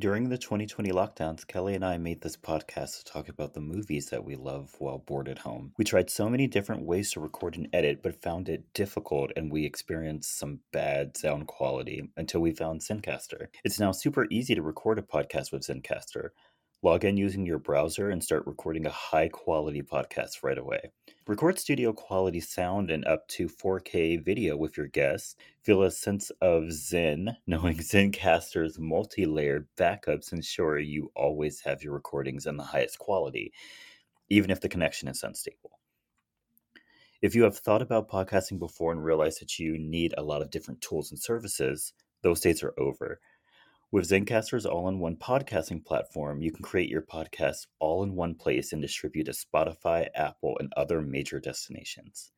During the 2020 lockdowns, Kelley and I made this podcast to talk about the movies that we love while bored at home. We tried so many different ways to record and edit, but found it difficult and we experienced some bad sound quality until we found Zencastr. It's now super easy to record a podcast with Zencastr. Log in using your browser and start recording a high quality podcast right away. Record studio quality sound and up to 4K video with your guests. Feel a sense of zen knowing Zencastr's multi layered backups ensure you always have your recordings in the highest quality, even if the connection is unstable. If you have thought about podcasting before and realized that you need a lot of different tools and services, those days are over. With Zencastr's all in one podcasting platform, you can create your podcast all in one place and distribute to Spotify, Apple, and other major destinations.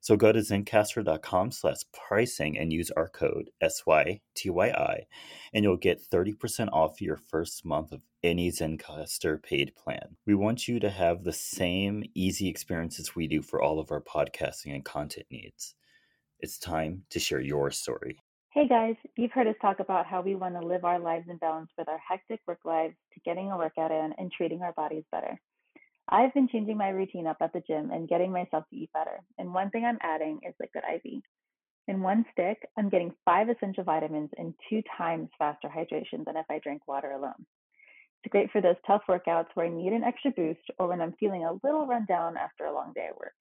So go to zencastr.com slash pricing and use our code SYTYI, and you'll get 30% off your first month of any Zencastr paid plan. We want you to have the same easy experiences we do for all of our podcasting and content needs. It's time to share your story. Hey guys, you've heard us talk about how we want to live our lives in balance with our hectic work lives to getting a workout in and treating our bodies better. I've been changing my routine up at the gym and getting myself to eat better. And one thing I'm adding is Liquid IV. In one stick, I'm getting five essential vitamins and two times faster hydration than if I drank water alone. It's great for those tough workouts where I need an extra boost or when I'm feeling a little run down after a long day at work.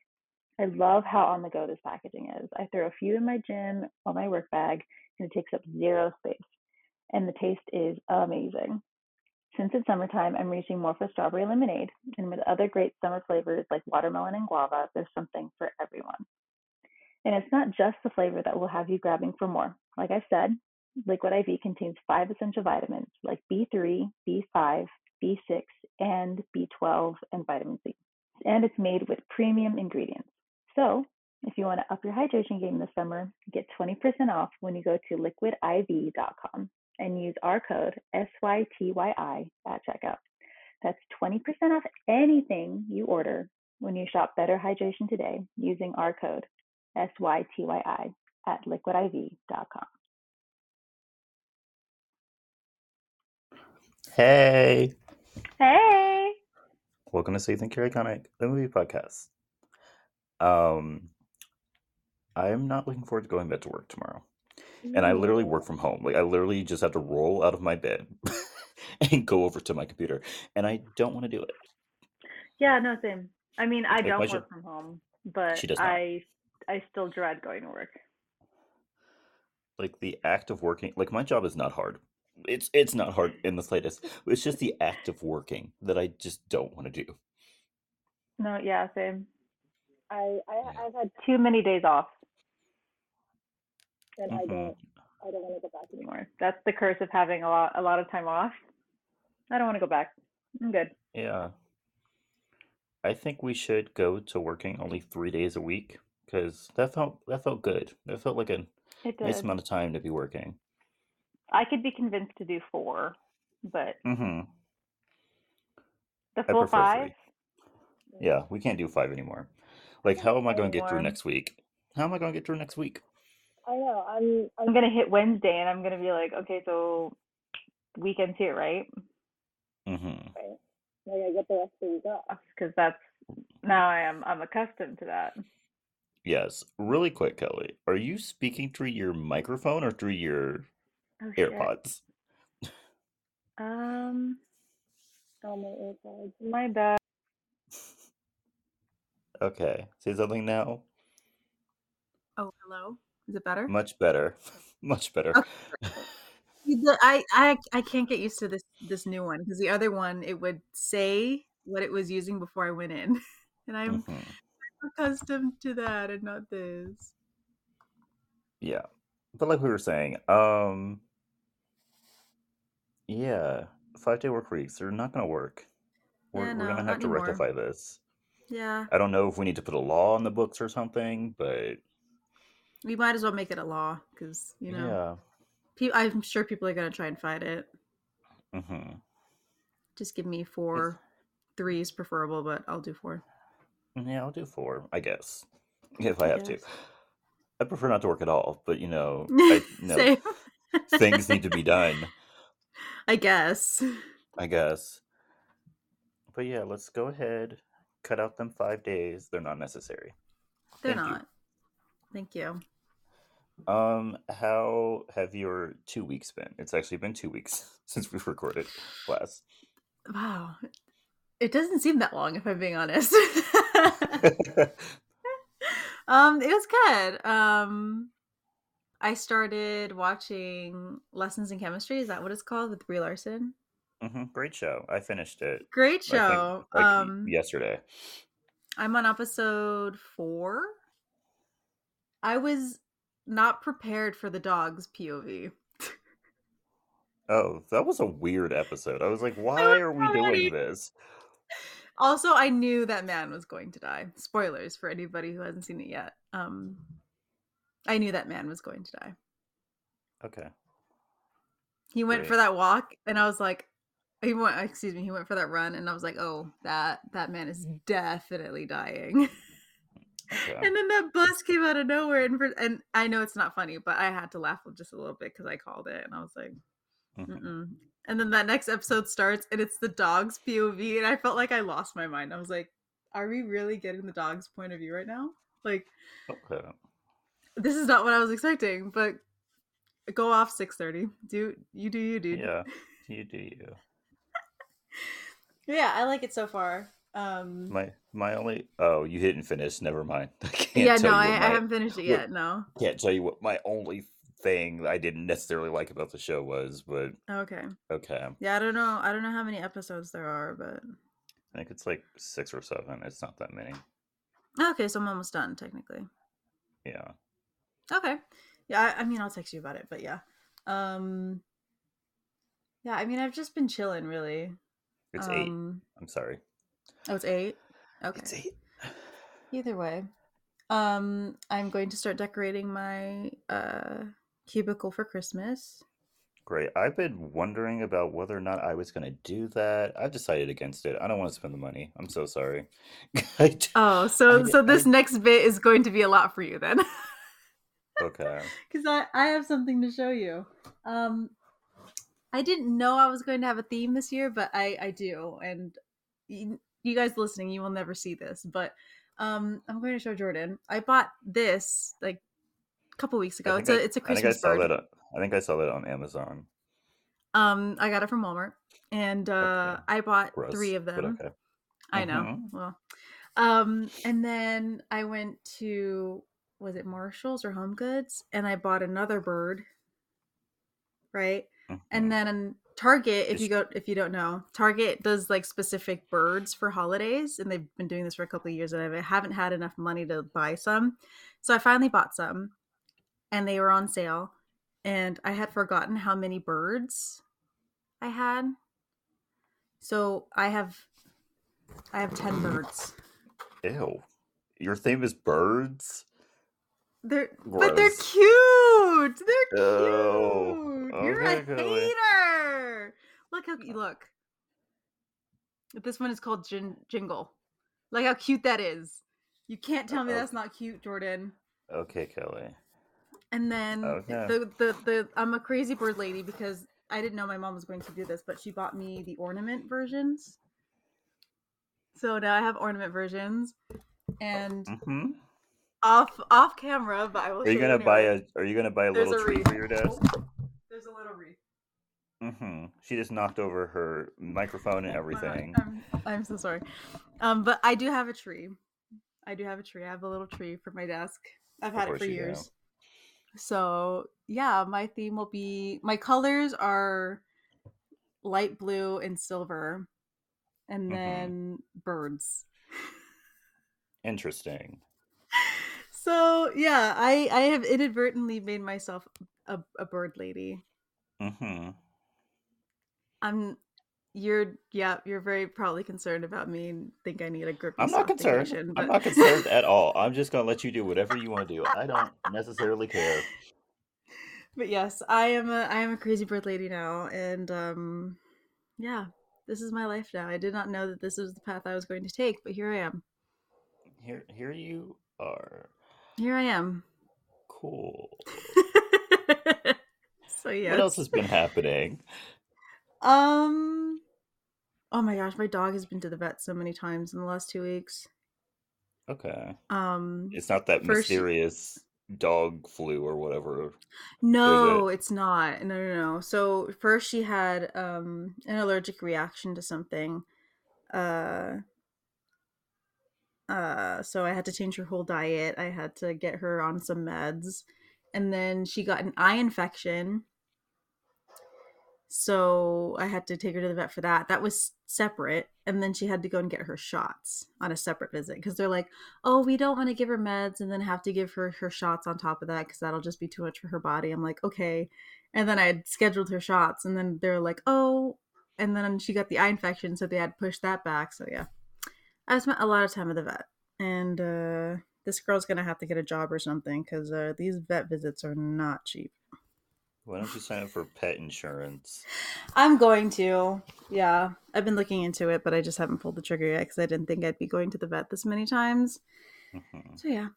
I love how on the go this packaging is. I throw a few in my gym or my work bag, and it takes up zero space. And the taste is amazing. Since it's summertime, I'm reaching more for strawberry lemonade. And with other great summer flavors like watermelon and guava, there's something for everyone. And it's not just the flavor that will have you grabbing for more. Like I said, Liquid IV contains five essential vitamins like B3, B5, B6, and B12, and vitamin C. And it's made with premium ingredients. So, if you want to up your hydration game this summer, get 20% off when you go to liquidiv.com and use our code SYTYI at checkout. That's 20% off anything you order when you shop Better Hydration today using our code SYTYI at liquidiv.com. Hey! Hey! Welcome to So You Think You're Iconic, the movie podcast. Um, I'm not looking forward to going back to work tomorrow. And I literally work from home. Like I literally just have to roll out of my bed and go over to my computer, and I don't want to do it. Yeah, no, same. I mean, I Like don't work from home, but she does. I I still dread going to work. Like the act of working. Like my job is not hard. It's it's not hard in the slightest. It's just the act of working that I just don't want to do. No, yeah, same. I, I Yeah. I've had too many days off, and I hmm don't I don't want to go back anymore. That's the curse of having a lot a lot of time off. I don't want to go back. I'm good. Yeah. I think we should go to working only three days a week because that felt that felt good. That felt like a nice amount of time to be working. I could be convinced to do four, but hmm the I full five, three. Yeah, we can't do five anymore. Like, how am I going to get through next week? How am I going to get through next week? I know. I'm I'm gonna hit Wednesday, and I'm gonna be like, okay, so weekends here, right? Mm-hmm. Right. Like I get the rest of the week off because that's now I am I'm accustomed to that. Yes. Really quick, Kelley. Are you speaking through your microphone or through your Oh shit. AirPods? Um. Oh my AirPods. My bad. Okay. Say something now. Oh, hello. Is it better? Much better. Much better. Okay. I, I I can't get used to this this new one because the other one it would say what it was using before I went in, and I'm hmm accustomed to that and not this. Yeah. But like we were saying, um, yeah, five day work weeks, they're not going to work. We're, Yeah, we're going to have to anymore. rectify this. Yeah, I don't know if we need to put a law on the books or something, but we might as well make it a law because you know, yeah. pe- I'm sure people are gonna try and fight it. hmm Just give me It's, three is preferable, but I'll do four. yeah, I'll do four, I guess, if I I have to. I prefer not to work at all, but you know, I know Same. things need to be done. I guess. I guess. But yeah, let's go ahead. Cut out them five days. They're not necessary. They're Thank you. not. Thank you. Um, how have your two weeks been? It's actually been two weeks since we've recorded last. Wow. It doesn't seem that long if I'm being honest. um, it was good. Um I started watching Lessons in Chemistry. Is that what it's called with Brie Larson? Hmm Great show. I finished it. Great think, show. like um yesterday. I'm on episode four. I was not prepared for the dog's POV. Oh, that was a weird episode. I was like, why was are we doing this? Also, I knew that man was going to die. Spoilers for anybody who hasn't seen it yet. Um, I knew that man was going to die. Okay. He went for that walk, and I was like, he went. Excuse me. He went for that run, and I was like, oh, that that man is definitely dying. Okay. and then that bus came out of nowhere, and for, and I know it's not funny, but I had to laugh just a little bit because I called it, and I was like, Mhm. Mm-mm. And then that next episode starts, and it's the dog's POV, and I felt like I lost my mind. I was like, "Are we really getting the dog's point of view right now? Like, Okay. this is not what I was expecting." But go off six thirty. Do you do you, dude? Yeah. You do you. Yeah. I like it so far. Um, My my only oh you didn't finish. Never mind. I can't yeah, tell no, you I, what I haven't finished it what- yet. No. can't tell you what my only thing I didn't necessarily like about the show was, but Okay. okay. Yeah, I don't know. I don't know how many episodes there are, but I think it's like six or seven. It's not that many. okay, so I'm almost done technically. Yeah. Okay. Yeah, I, I mean, I'll text you about it, but yeah. Um Yeah, I mean, I've just been chilling really. It's eight. um, I'm sorry. Oh, it's 8. Okay. It's eight. Either way. Um I'm going to start decorating my uh cubicle for Christmas. Great. I've been wondering about whether or not I was going to do that. I've decided against it. I don't want to spend the money. I'm so sorry. I Oh, so I- so this I- next bit is going to be a lot for you then. okay. because I, I have something to show you. Um, I didn't know I was going to have a theme this year, but I, I do. And you, you guys listening, you will never see this, but um, I'm going to show Jordan. I bought this like a couple weeks ago. I It's think a I- it's a I think I Christmas saw bird. that. I think I saw that on Amazon. Um, I got it from Walmart, and uh, Okay. I bought Gross, three of them. okay. I know. Mhm. Well, um, and then I went to was it Marshalls or Home Goods, and I bought another bird. Right. And mm-hmm. then Target, if you go, if you don't know, Target does like specific birds for holidays, and they've been doing this for a couple of years, and I haven't had enough money to buy some, so I finally bought some, and they were on sale, and I had forgotten how many birds I had, so I have, I have ten birds. Ew. Your theme is birds? They're but they're cute. They're cute. Oh, You're a okay, Kelley. hater. Look how you look. This one is called Jin- Jingle. Like how cute that is. You can't tell me Uh-oh. that's not cute, Jordan. Okay, Kelley. And then Okay. the, the the I'm a crazy bird lady because I didn't know my mom was going to do this, but she bought me the ornament versions. So now I have ornament versions, and hmm off off camera, but I will. Are you gonna buy a? Are you gonna buy a There's little a tree wreath. for your desk? There's a little wreath. Mm-hmm. She just knocked over her microphone and everything. I'm, I'm so sorry. Um, but I do have a tree. I do have a tree. I have a little tree for my desk. I've had it for you do. years. So yeah, my theme will be my colors are light blue and silver, and Mhm. then birds. Interesting. So yeah, I I have inadvertently made myself a, a bird lady. hmm I'm you're yeah you're very probably concerned about me and think I need a grippy I'm not concerned. vacation, I'm not concerned at all. I'm just gonna let you do whatever you want to do. I don't necessarily care. but yes, I am a I am a crazy bird lady now, and um, yeah, this is my life now. I did not know that this was the path I was going to take, but here I am. Here, here you are. Here I am. Cool. so yeah. What else has been happening? Um. Oh my gosh, my dog has been to the vet so many times in the last two weeks. Okay. Um. It's not that First- mysterious dog flu or whatever. No, it's not. No, no, no. So first she had um an allergic reaction to something. Uh uh so I had to change her whole diet. I had to get her on some meds. And then she got an eye infection. So I had to take her to the vet for that. That was separate. And then she had to go and get her shots on a separate visit because they're like, oh, we don't want to give her meds and then have to give her her shots on top of that because that'll just be too much for her body. I'm like, okay. And then I had scheduled her shots, and then they're like, oh, and then she got the eye infection, so they had pushed that back. So yeah, I spent a lot of time at the vet, and uh, this girl's gonna have to get a job or something because uh, these vet visits are not cheap. Why don't you sign up for pet insurance? I'm going to. Yeah, I've been looking into it, but I just haven't pulled the trigger yet because I didn't think I'd be going to the vet this many times. Mhm. So yeah,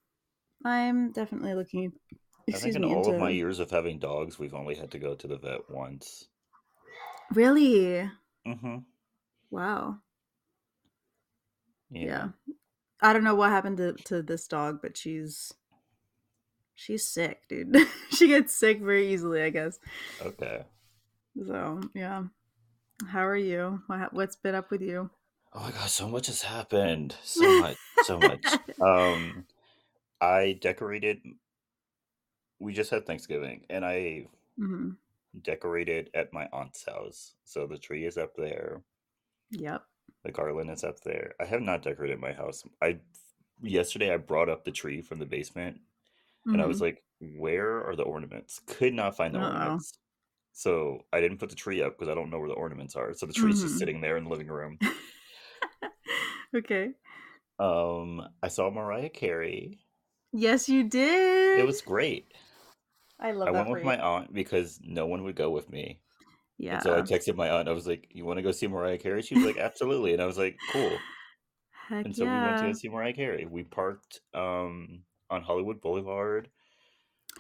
I'm definitely looking. I think in all of my years of having dogs, we've only had to go to the vet once. Really? Mm-hmm. Wow. Yeah. yeah. I don't know what happened to, to this dog, but she's she's sick, dude. she gets sick very easily, I guess. Okay. So yeah. How are you? What, what's been up with you? Oh my god, so much has happened. So much, so much. Um, I decorated. We just had Thanksgiving, and I hmm decorated at my aunt's house. So the tree is up there. Yep. The garland is up there. I have not decorated my house. I yesterday I brought up the tree from the basement, and I was Mhm. like, "Where are the ornaments?" Could not find the Uh-oh. ornaments. So I didn't put the tree up because I don't know where the ornaments are. So the tree's just Mhm. sitting there in the living room. okay. Um, I saw Mariah Carey. Yes, you did. It was great. I love it. I went with you. my aunt because no one would go with me. Yeah. And so I texted my aunt. I was like, "You want to go see Mariah Carey?" She was like, "Absolutely." And I was like, "Cool." Heck And so we went to go see Mariah Carey. We parked um on Hollywood Boulevard.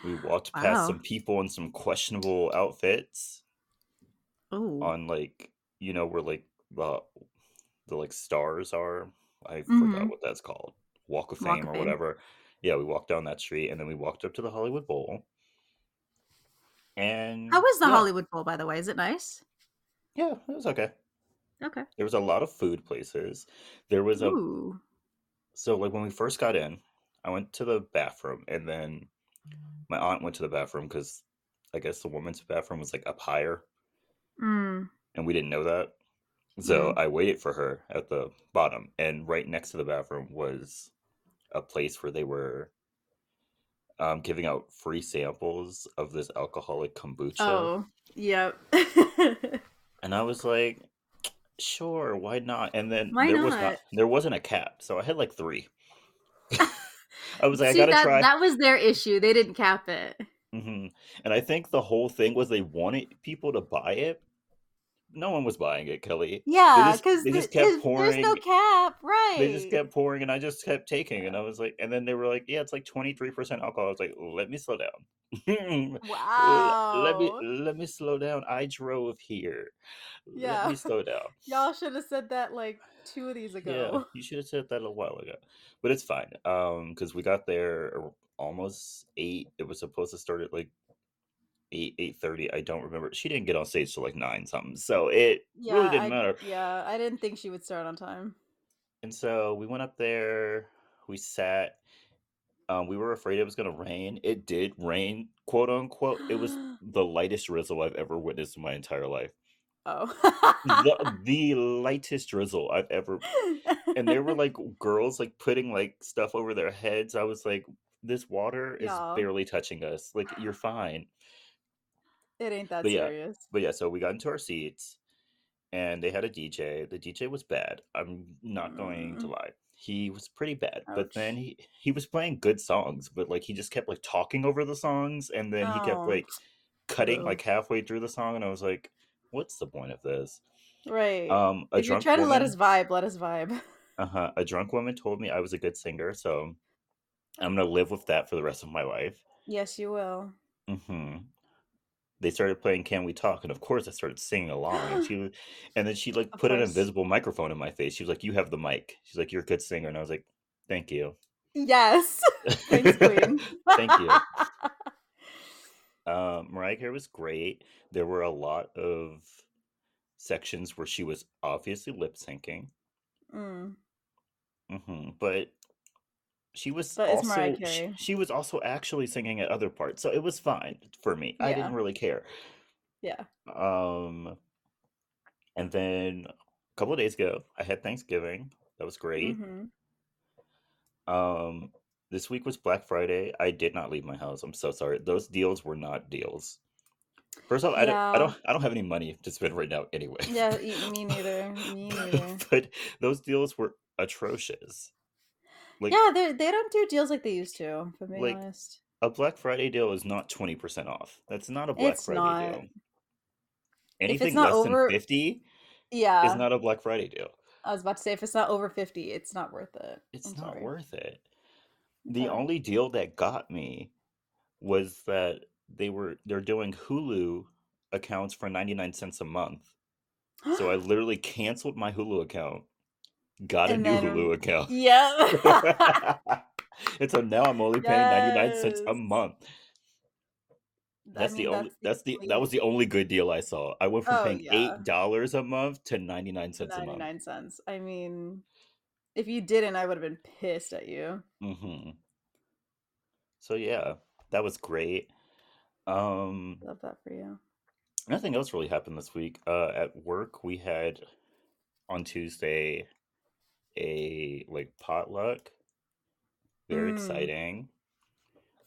We walked past Wow. some people in some questionable outfits Oh. on like you know where like the the like stars are. I forgot Mhm. what that's called. Walk of Walk Fame of or Fame. whatever. Yeah, we walked down that street and then we walked up to the Hollywood Bowl. And How was the yeah, Hollywood Bowl, by the way? Is it nice? yeah, it was okay. Okay. There was a lot of food places. There was a Ooh. so like when we first got in, I went to the bathroom and then my aunt went to the bathroom because I guess the woman's bathroom was like up higher Mm. and we didn't know that. So Mm. I waited for her at the bottom and right next to the bathroom was a place where they were um, giving out free samples of this alcoholic kombucha. Oh. Yep. And I was like, sure, why not? And then Why there was not not? there wasn't a cap, so I had like three. I was like, I See gotta that try. that was their issue. They didn't cap it. hmm And I think the whole thing was they wanted people to buy it. No one was buying it, Kelley. Yeah, because they just kept pouring. there's no cap, right? They just kept pouring, and I just kept taking, and I was like, and then they were like, "Yeah, it's like twenty three percent alcohol." I was like, "Let me slow down. Wow. Let me let me slow down. I drove here. Yeah. Let me slow down." Y'all should have said that like two of these ago. Yeah, you should have said that a while ago, but it's fine. Um, because we got there almost eight. It was supposed to start at like eight eight thirty. I don't remember. She didn't get on stage till like nine something, so it really didn't I, matter. Yeah, I didn't think she would start on time. And so we went up there. We sat. Um, we were afraid it was gonna rain. It did rain, quote unquote. It was the lightest drizzle I've ever witnessed in my entire life. Oh. The the lightest drizzle I've ever and there were like girls like putting like stuff over their heads. I was like, this water is barely touching us. Like you're fine. It ain't that But yeah, serious. But yeah, so we got into our seats and they had a DJ. The DJ was bad. I'm not going to Mm. lie. He was pretty bad. But then he he was playing good songs, but like he just kept like talking over the songs and then he kept Oh. like cutting Ugh. like halfway through the song and I was like, what's the point of this? Right. Um a if you're drunk trying to let us vibe, let us vibe. Uh-huh. A drunk woman told me I was a good singer, so I'm gonna live with that for the rest of my life. Yes, you will. hmm they started playing "Can We Talk," and of course I started singing along. And she, was, and then she like Of put an course. invisible microphone in my face. She was like, "You have the mic." She's like, "You're a good singer," and I was like, "Thank you, Yes. Thanks, Queen. thank you." Um, Mariah Carey was great. There were a lot of sections where she was obviously lip syncing, Mm. hmm but she was But also sh- Carey. she was also actually singing at other parts, so it was fine for me. I didn't really care. Yeah. Um, and then a couple of days ago, I had Thanksgiving. That was great. hmm Um, this week was Black Friday. I did not leave my house. I'm so sorry. Those deals were not deals. First off, I don't, I don't, I don't have any money to spend right now anyway. Yeah. Me neither. Me neither. but those deals were atrocious. Like Yeah, they they don't do deals like they used to. If I'm being Like, honest, a Black Friday deal is not 20% off. That's not a Black it's Friday not. deal. Anything less than fifty, yeah, is not a Black Friday deal. I was about to say if it's not over fifty, it's not worth it. It's I'm not sorry. worth it. The only deal that got me was that they were they're doing Hulu accounts for 99 cents a month. So I literally canceled my Hulu account, got a new then Hulu account. yeah. and so now I'm only paying 99 cents a yes. month. I That's the only that's the that's the that was the only good deal I saw. I went from Oh paying yeah, $8 a month to 99 cents a month. nine cents. I mean, if you didn't, I would have been pissed at you. Mhm. So yeah, that was great. Um Love that for you. nothing else really happened this week. Uh at work we had on Tuesday a like potluck. Very Mm. exciting.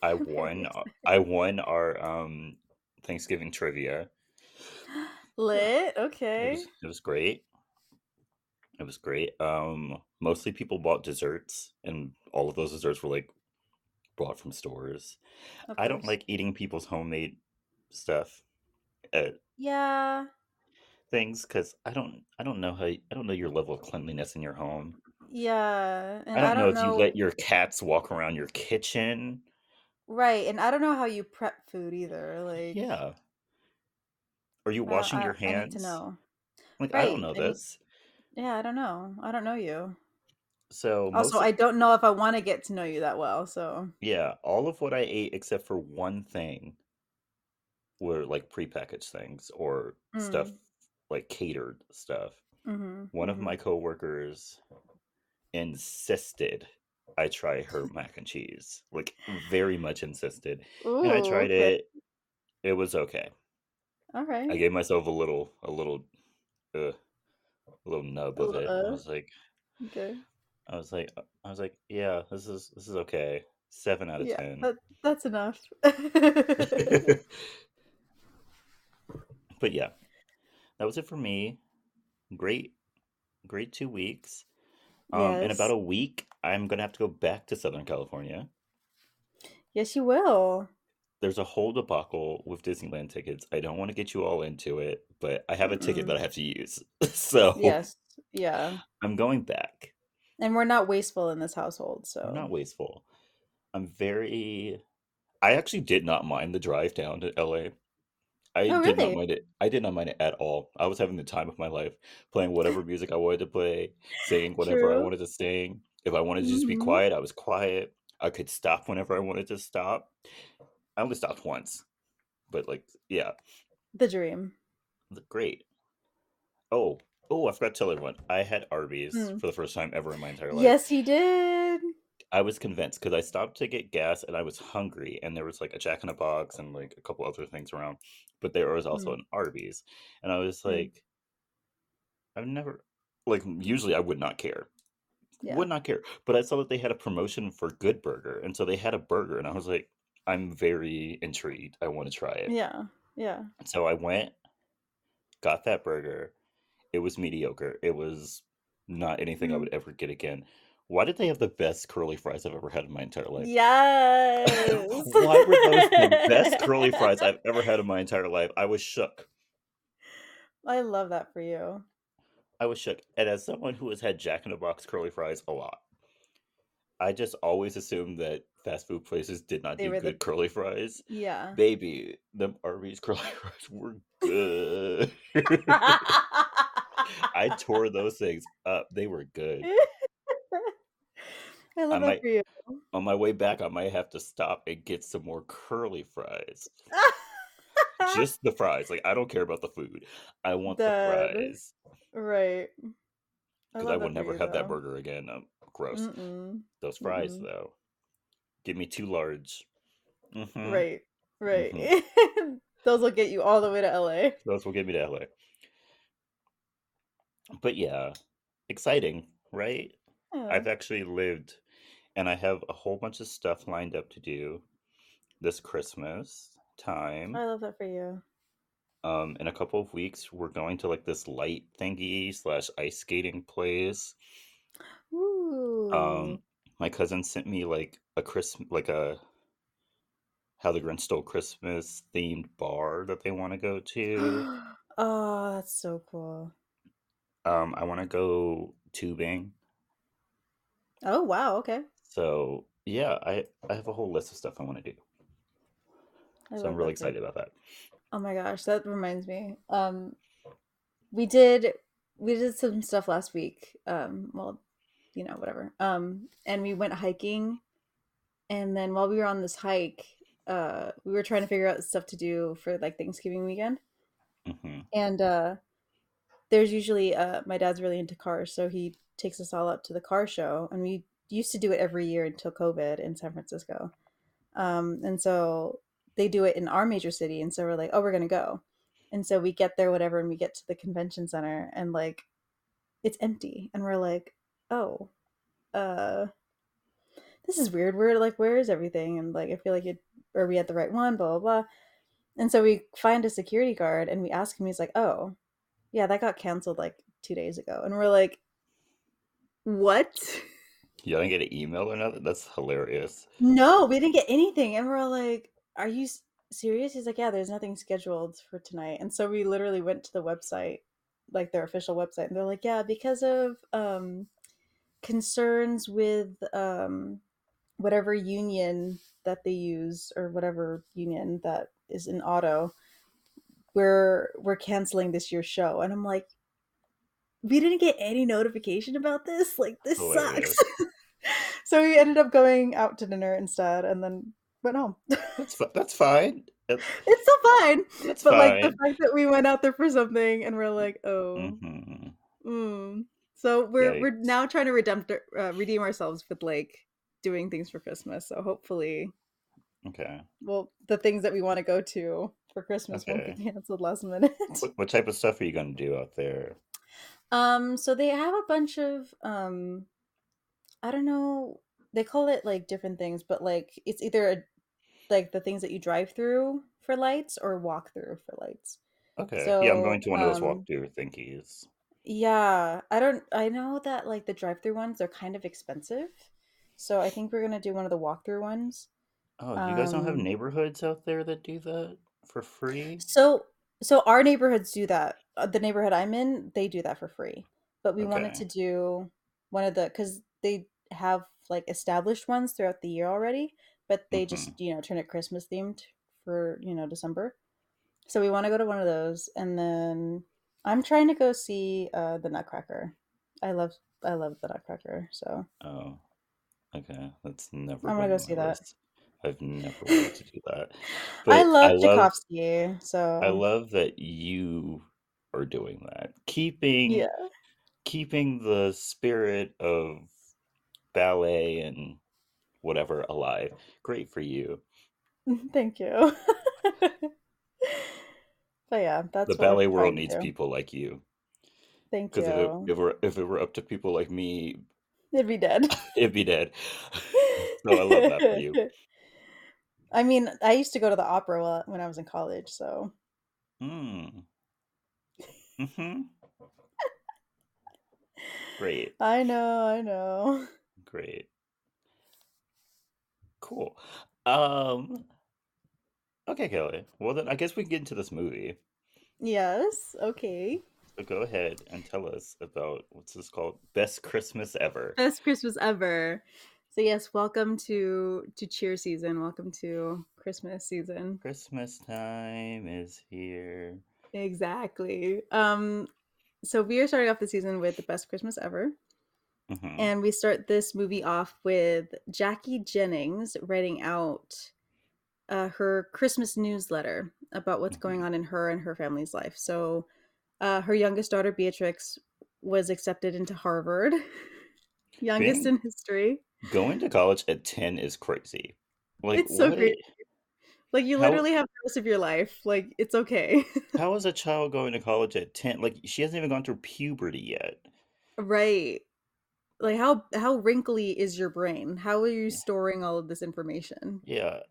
I won. I won our um Thanksgiving trivia. Lit. It Okay. was it was great. It was great. Um mostly people bought desserts and all of those desserts were like bought from stores. I don't like eating people's homemade stuff at Yeah. things because I don't I don't know how I don't know your level of cleanliness in your home. Yeah. And I I don't know don't if you let your cats walk around your kitchen. Right. And I don't know how you prep food either. Like, Yeah. Are you I, washing your I, I need to hands? know. Like I don't know need, this. yeah, I don't know. I don't know you. So Also, most I don't know if I want to get to know you that well. So, yeah, all of what I ate except for one thing were like prepackaged things or stuff mm, like catered stuff. mm-hmm, One of mm-hmm. my coworkers insisted I try her mac and cheese. Like very much insisted. And I tried okay. it. It was okay. All right. I gave myself a little a little uh, a little nub A of little, it. I uh, was like okay. I was like I was like, yeah, this is this is okay. 7 out of Yeah, 10. that that's enough. but yeah, that was it for me. Great great 2 weeks. Um in about a week I'm going to have to go back to Southern California. Yes, you will. There's a whole debacle with Disneyland tickets. I don't want to get you all into it, but I have a ticket that I have to use. So Yes. Yeah. I'm going back. And we're not wasteful in this household, I'm not wasteful. I'm very I actually did not mind the drive down to LA. I Oh, did not really? mind it. I did not mind it at all. I was having the time of my life, playing whatever music I wanted to play, singing whatever I True. wanted to sing. If I wanted to just be Mm-hmm. quiet, I was quiet. I could stop whenever I wanted to stop. I only stopped once, but like, yeah, The dream. th- great. Oh, oh, I forgot to tell everyone. I had Arby's Mm. for the first time ever in my entire life. Yes, he did. I was convinced because I stopped to get gas and I was hungry, and there was like a Jack in a Box and like a couple other things around, but there was also Mm. an Arby's, and I was Mm. like, I've never, like, usually I would not care, Yeah. would not care, but I saw that they had a promotion for Good Burger, and so they had a burger, and I was like, I'm very intrigued. I want to try it. Yeah. Yeah. So I went, got that burger. It was mediocre. It was not anything I Mm. would ever get again. Why did they have the best curly fries I've ever had in my entire life? Yes. Why were those the best curly fries I've ever had in my entire life? I was shook. I love that for you. I was shook. And as someone who has had Jack in the Box curly fries a lot, I just always assumed that fast food places did not They do good the curly fries. yeah. Baby, them Arby's curly fries were good. I tore those things up. They were good. I I love that might for you. on my way back I might have to stop and get some more curly fries. Just the fries. Like I don't care about the food. I want the Dead. fries. right. Because I, love will never you, have that burger again. Um, gross. Mm-mm. Those fries Mm-mm. though. Give me two large. hmm Right. Right. Mm-hmm. Those will get you all the way to LA. Those will get me to LA. But yeah, exciting, right? Yeah. I've actually lived and I have a whole bunch of stuff lined up to do this Christmas time. I love that for you. Um, in a couple of weeks, we're going to like this light thingy slash ice skating place. Ooh. Um, my cousin sent me like a Christmas, like a How the Grinch Stole Christmas themed bar that they want to go to. oh, that's so cool. Um, I want to go tubing. Oh wow, okay. So yeah, I I have a whole list of stuff I want to do. I So I'm really that for you. excited about that. Oh my gosh, that reminds me. Um we did we did some stuff last week. Um well, you know, whatever. Um and we went hiking and then while we were on this hike, uh we were trying to figure out stuff to do for like Thanksgiving weekend. hmm And uh there's usually uh my dad's really into cars, so he takes us all up to the car show and we used to do it every year until COVID in San Francisco. Um and so they do it in our major city and so we're like, "Oh, we're going to go." And so we get there whatever and we get to the convention center and like it's empty and we're like, "Oh, uh this is weird. We're like, where is everything? And like, I feel like it, are we at the right one? Blah, blah, blah. And so we find a security guard and we ask him, he's like, oh, yeah, that got canceled like two days ago. And we're like, what? You didn't get an email or nothing? That's hilarious. No, we didn't get anything. And we're all like, are you serious? He's like, yeah, there's nothing scheduled for tonight. And so we literally went to the website, like their official website, and they're like, yeah, because of um, concerns with um, whatever union that they use or whatever union that is in auto, we're we're canceling this year's show. And I'm like, we didn't get any notification about this. Like this Hilarious. sucks. So we ended up going out to dinner instead, and then went home. That's that's fine. It- it's still fine, That's but like the fact that we went out there for something and we're like, oh, hmm mm. so we're we're now trying to redeem uh, redeem ourselves with like doing things for Christmas. So hopefully, Okay. well, the things that we want to go to for Christmas won't Okay. be canceled last minute. What, what type of stuff are you going to do out there? Um, so they have a bunch of um I don't know, they call it like different things, but like it's either a, like the things that you drive through for lights or walk through for lights. Okay. So, yeah, I'm going to one of those um, walkthrough thingies. Yeah, I don't I know that like the drive-through ones are kind of expensive. So I think we're gonna do one of the walk through ones. Oh, you guys don't have Um, neighborhoods out there that do that for free? So so our neighborhoods do that. Uh, The neighborhood I'm in, they do that for free. But we wanted to do one of the cuz they have like established ones throughout the year already, but they just, Mm-hmm. you know, turn it Christmas themed for, you know, December. So we want to go to one of those and then I'm trying to go see uh the Nutcracker. I love I love the Nutcracker. So Oh, okay. That's never I'm gonna go see that. list. I've never wanted to do that. I love I love Tchaikovsky. So I love that you are doing that. Keeping yeah. keeping the spirit of ballet and whatever alive. Great for you. Thank you. but yeah, that's The ballet world trying to needs people like you. Thank Because if it, you. if, it were, if it were up to people like me, It'd be dead. it'd be dead. so I love that for you. I mean, I used to go to the opera when I was in college, so Mm. hmm Great. I know, I know. Great. Cool. Um. Okay, Kelley. Well, then I guess we can get into this movie. Yes, okay. So go ahead and tell us about what's this called? Best Christmas ever. Best Christmas ever. So yes, welcome to to cheer season. Welcome to Christmas season. Christmas time is here. Exactly. Um so we are starting off the season with the best Christmas ever. Mhm. And we start this movie off with Jackie Jennings writing out uh, her Christmas newsletter about what's going Mhm. on in her and her family's life. So, uh, her youngest daughter, Beatrix, was accepted into Harvard, youngest Being in history. going to college at 10 is crazy. Like It's so great. Like, you how literally have the rest of your life. Like, it's okay. how is a child going to college at 10? Like she hasn't even gone through puberty yet. right. Like, how how wrinkly is your brain? How are you storing all of this information? Yeah.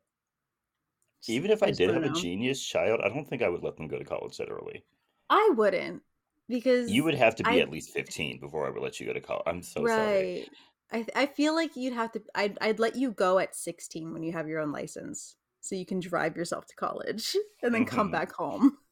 Even if I I did have a genius child, I don't think I would let them go to college that early. I wouldn't because You would have to be I at least 15 before I would let you go to college. I'm so sorry. Right. I th- I feel like you'd have to I'd I'd let you go at 16 when you have your own license so you can drive yourself to college and then come hmm back home.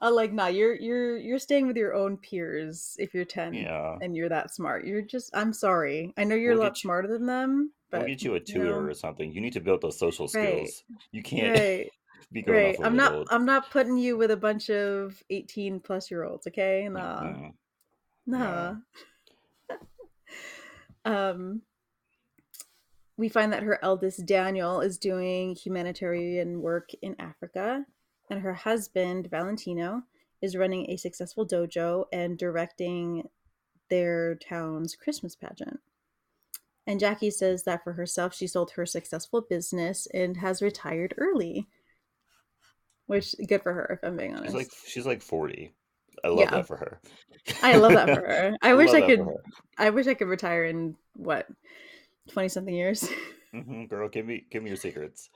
Uh, like nah, you're you're you're staying with your own peers if you're 10 Yeah. and you're that smart. You're just I'm sorry. I know you're a We'll lot you smarter than them, we'll but get you a you tutor know, or something. You need to build those social right. skills. You can't Right. be going Right. off I'm not old. I'm not putting you with a bunch of 18 plus year olds, okay? Nah. Mm-mm. Nah. No. Um we find that her eldest Daniel is doing humanitarian work in Africa, and her husband Valentino is running a successful dojo and directing their town's Christmas pageant. And Jackie says that for herself, she sold her successful business and has retired early, which good for her, if I'm being She's like honest. she's like 40. I love Yeah, that for her. I love that for her. I I wish I could. I wish I could retire in what twenty something years. hmm Girl, give me give me your secrets.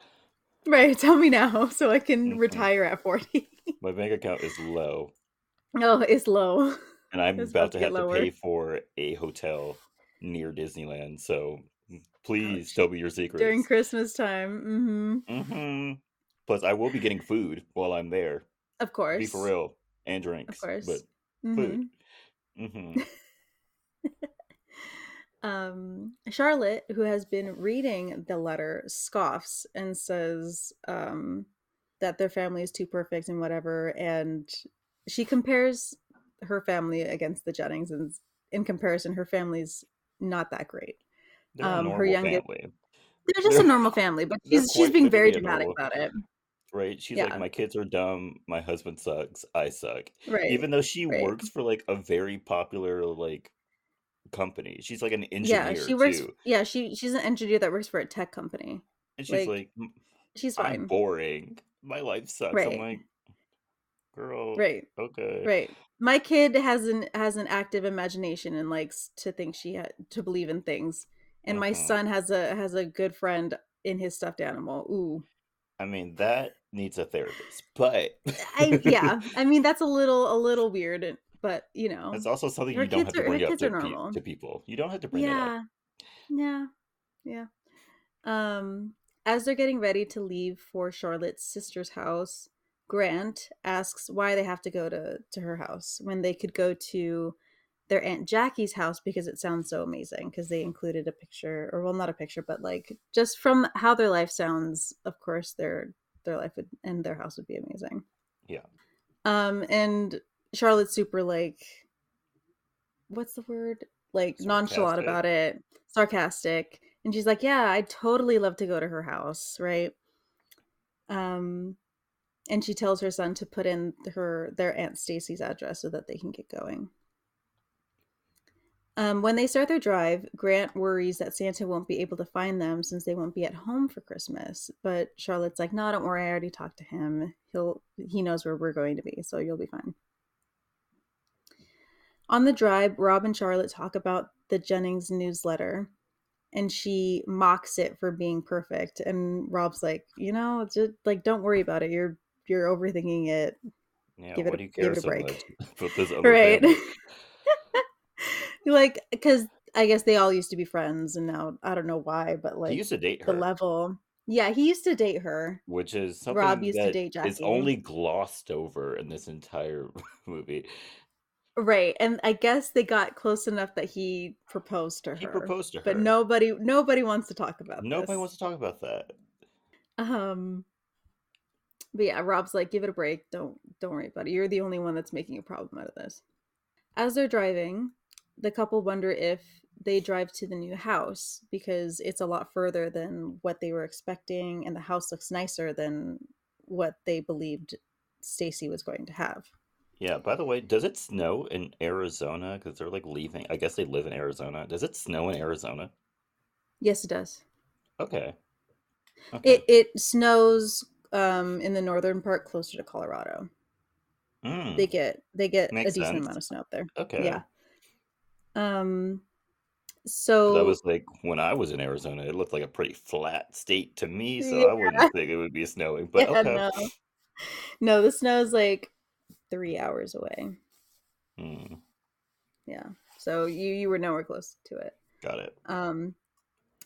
Right, tell me now so I can hmm retire at forty. My bank account is low, oh, it's low. and I'm about about to to have to pay for a hotel near Disneyland. So please Ouch. tell me your secrets. During. Christmas time. Mm-hmm. Mm-hmm. Plus, I will be getting food while I'm there. Of course. Be for real, and Of drinks, but course. Mm-hmm. food. hmm um Charlotte, who has been reading the letter, scoffs and says um that their family is too perfect and whatever, and she compares her family against the Jennings and in comparison her family's not that great. They're Um her youngest family. they're just a They're normal family, but she's she's being very dramatic about it. right? She's like, my kids are dumb, my husband sucks, I suck. Right. Even though she Right. works for like a very popular like company. She's like an engineer. Yeah, she works too. yeah, she she's an engineer that works for a tech company. And she's Like like, "M- she's I'm boring. My life sucks. I'm like, girl, Right. okay. Right. My kid has an has an active imagination and likes to think she had to believe in things. And my hmm son has a has a good friend in his stuffed animal. Ooh. I mean, that needs a therapist, but I yeah. I mean that's a little a little weird, and- but you know, it's also something you don't have to are bring up to, pe- to people. You don't have to bring that up. Yeah. Yeah. Yeah. Um as they're getting ready to leave for Charlotte's sister's house, Grant asks why they have to go to to her house when they could go to their aunt Jackie's house because it sounds so amazing because they included a picture or well not a picture but like just from how their life sounds of course their their life would and their house would be amazing. Yeah. Um and Charlotte's super like what's the word? Like nonchalant about it, sarcastic. And she's like, "Yeah, I'd totally love to go to her house, right?" Um and she tells her son to put in her their aunt Stacy's address so that they can get going. Um, when they start their drive, Grant worries that Santa won't be able to find them since they won't be at home for Christmas. But Charlotte's like, "No, don't worry. I already talked to him. He'll he knows where we're going to be, so you'll be fine." On the drive, Rob and Charlotte talk about the Jennings newsletter, and she mocks it for being perfect. And Rob's like, "You know, just like don't worry about it. You're you're overthinking it. Yeah, Give it do a you care give it a break." much about this other right? like because I guess they all used to be friends, and now I don't know why, but like He used to date the level. Yeah, he used to date her. which is Rob something used to date Jackie. only glossed over in this entire movie. Right, and I guess they got close enough that he proposed to her. He proposed to her. but nobody nobody wants to talk about that. Nobody this. wants to talk about that. Um but yeah, Rob's like, give it a break. Don't don't worry about it. You're the only one that's making a problem out of this. As they're driving, the couple wonder if they drive to the new house because it's a lot further than what they were expecting and the house looks nicer than what they believed Stacy was going to have. Yeah, by the way, does it snow in Arizona? Because they're like leaving. I guess they live in Arizona. Does it snow in Arizona? Yes, it does. Okay. Okay. It it snows um in the northern part closer to Colorado. Mm, They get they get Makes a decent sense. amount of snow up there. okay. Yeah. Um so That was like when I was in Arizona, it looked like a pretty flat state to me, so I wouldn't think it would be snowing. But yeah, okay. no. No, the is like 3 hours away. Mm, Yeah. So you you were nowhere close to it. got it. Um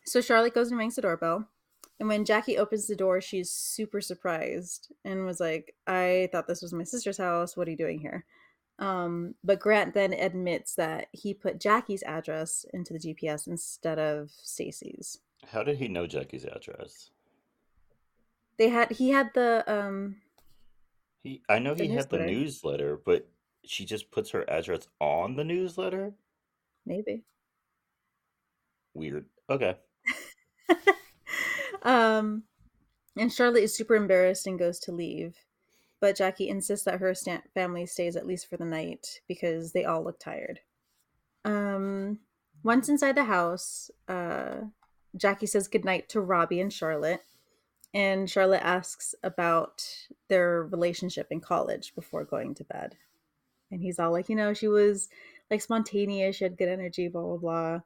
so Charlotte goes and rings the doorbell. And when Jackie opens the door, she's super surprised and was like, I thought this was my sister's house. What are you doing here? Um, but Grant then admits that he put Jackie's address into the GPS instead of Stacy's. How did he know Jackie's address? They had he had the um He, I know the he had the newsletter. newsletter, but she just puts her address on the newsletter. maybe. Weird. Okay. um and Charlotte is super embarrassed and goes to leave. But Jackie insists that her sta- family stays at least for the night because they all look tired. Um, once inside the house, uh, Jackie says goodnight to Robbie and Charlotte. And Charlotte asks about their relationship in college before going to bed. And he's all like, you know, she was like spontaneous, she had good energy, blah, blah, blah.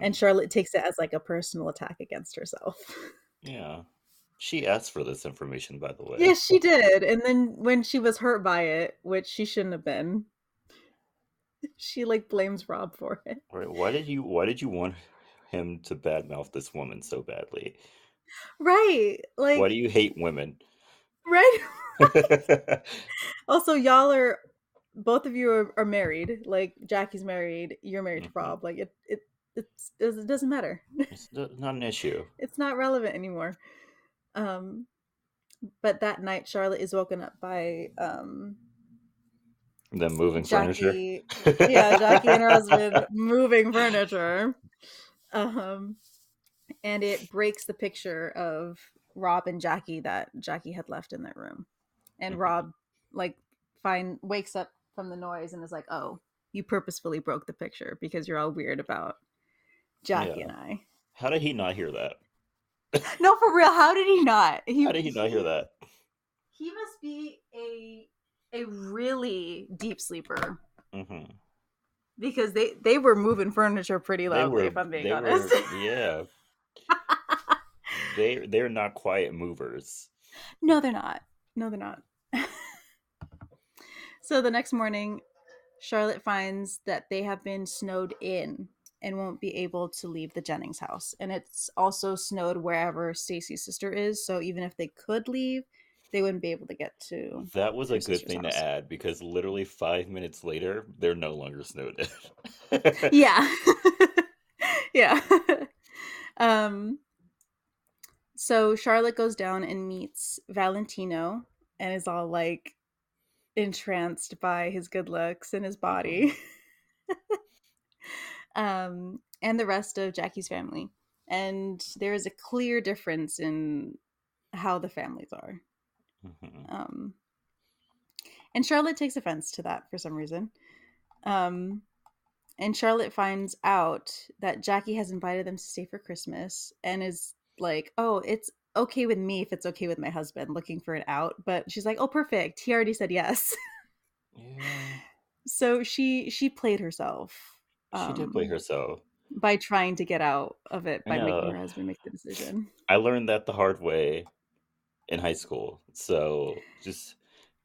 And mm-hmm. Charlotte takes it as like a personal attack against herself. Yeah. She asked for this information, by the way. Yes, she did. And then when she was hurt by it, which she shouldn't have been, she like blames Rob for it. Right. Why did you why did you want him to badmouth this woman so badly? Right. Like Why do you hate women? right. Also, y'all are both of you are, are married. Like Jackie's married, you're married to Mhm. Rob. Like it it it's, it doesn't matter. It's not an issue. It's not relevant anymore. Um but that night Charlotte is woken up by um Them moving furniture. Yeah, Jackie and her husband moving furniture. Um, and it breaks the picture of Rob and Jackie that Jackie had left in their room. And Mhm. Rob like find wakes up from the noise and is like, "Oh, you purposefully broke the picture because you're all weird about Jackie Yeah. and I." How did he not hear that? No, for real. How did he not? He, How did he not hear that? He must be a a really deep sleeper hmm because they they were moving furniture pretty loudly. were, if I'm being honest. were, yeah. They they're not quiet movers. No, they're not. No, they're not. so the next morning, Charlotte finds that they have been snowed in and won't be able to leave the Jennings house. And it's also snowed wherever Stacy's sister is. So even if they could leave, they wouldn't be able to get to. That was a good thing house. to add because literally five minutes later, they're no longer snowed in. Yeah. yeah. Um so Charlotte goes down and meets Valentino and is all like entranced by his good looks and his body. um and the rest of Jackie's family. And there is a clear difference in how the families are. Mhm. Um, and Charlotte takes offense to that for some reason. Um, and Charlotte finds out that Jackie has invited them to stay for Christmas and is like, oh, it's okay with me if it's okay with my husband, looking for an out. But she's like, oh, perfect. He already said yes. Yeah, so she she played herself. she did play um, herself. by trying to get out of it by making her husband make the decision. I learned that the hard way in high school. So just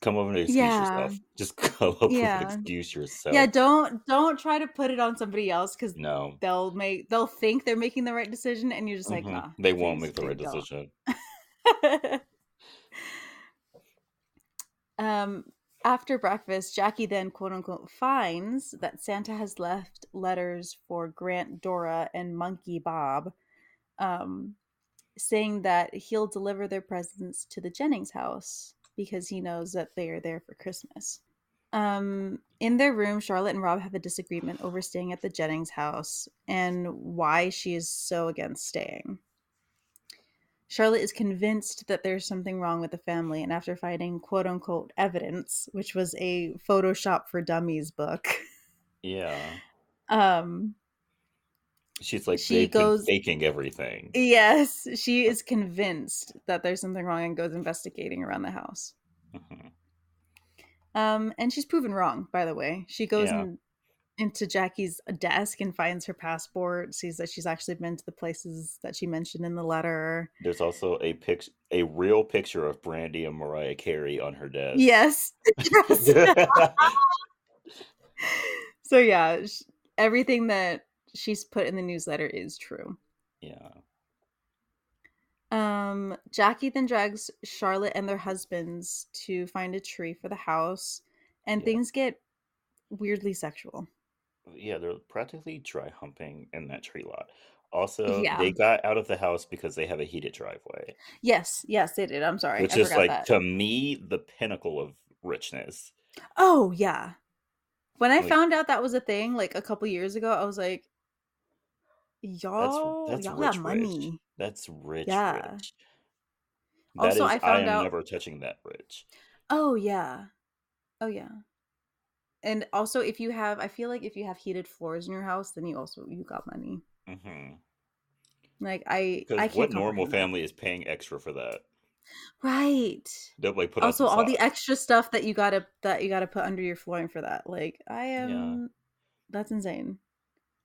come up with an excuse Yeah. yourself. Just come up with an excuse yourself. Yeah, don't don't try to put it on somebody else because no. they'll make they'll think they're making the right decision and you're just like Mhm. nah they won't make the right don't." decision. um After breakfast, Jackie then quote unquote finds that Santa has left letters for Grant Dora and Monkey Bob, um, saying that he'll deliver their presents to the Jennings house because he knows that they are there for Christmas. Um, in their room, Charlotte and Rob have a disagreement over staying at the Jennings house and why she is so against staying. Charlotte is convinced that there's something wrong with the family, and after finding quote unquote evidence, which was a Photoshop for Dummies book, Yeah. um, She's like She goes- faking everything. yes, she is convinced that there's something wrong and goes investigating around the house. Mhm. Um, and she's proven wrong, by the way. She goes Yeah. in, into Jackie's desk and finds her passport, sees that she's actually been to the places that she mentioned in the letter. There's also a pic, a real picture of Brandy and Mariah Carey on her desk. Yes. yes. so yeah, sh- everything that she's put in the newsletter is true. yeah. Um, Jackie then drags Charlotte and their husbands to find a tree for the house, and Yeah. things get weirdly sexual. Yeah, they're practically dry humping in that tree lot. Also, Yeah. they got out of the house because they have a heated driveway, Yes, yes, they did. I'm sorry, which I is like that. to me the pinnacle of richness. Oh yeah. When I Like- found out that was a thing, like a couple years ago, I was like, "Y'all, that's y'all rich, got money." rich. That's rich, Yeah. rich. Also, That I is- found am out- never touching that rich. Oh yeah. Oh yeah. And also if you have I feel like if you have heated floors in your house, then you also you got money. hmm Like I I Because can't what normal family is paying extra for that? Right. They'll like put Also all the extra stuff that you gotta that you gotta put under your flooring for that. Like I am that's insane.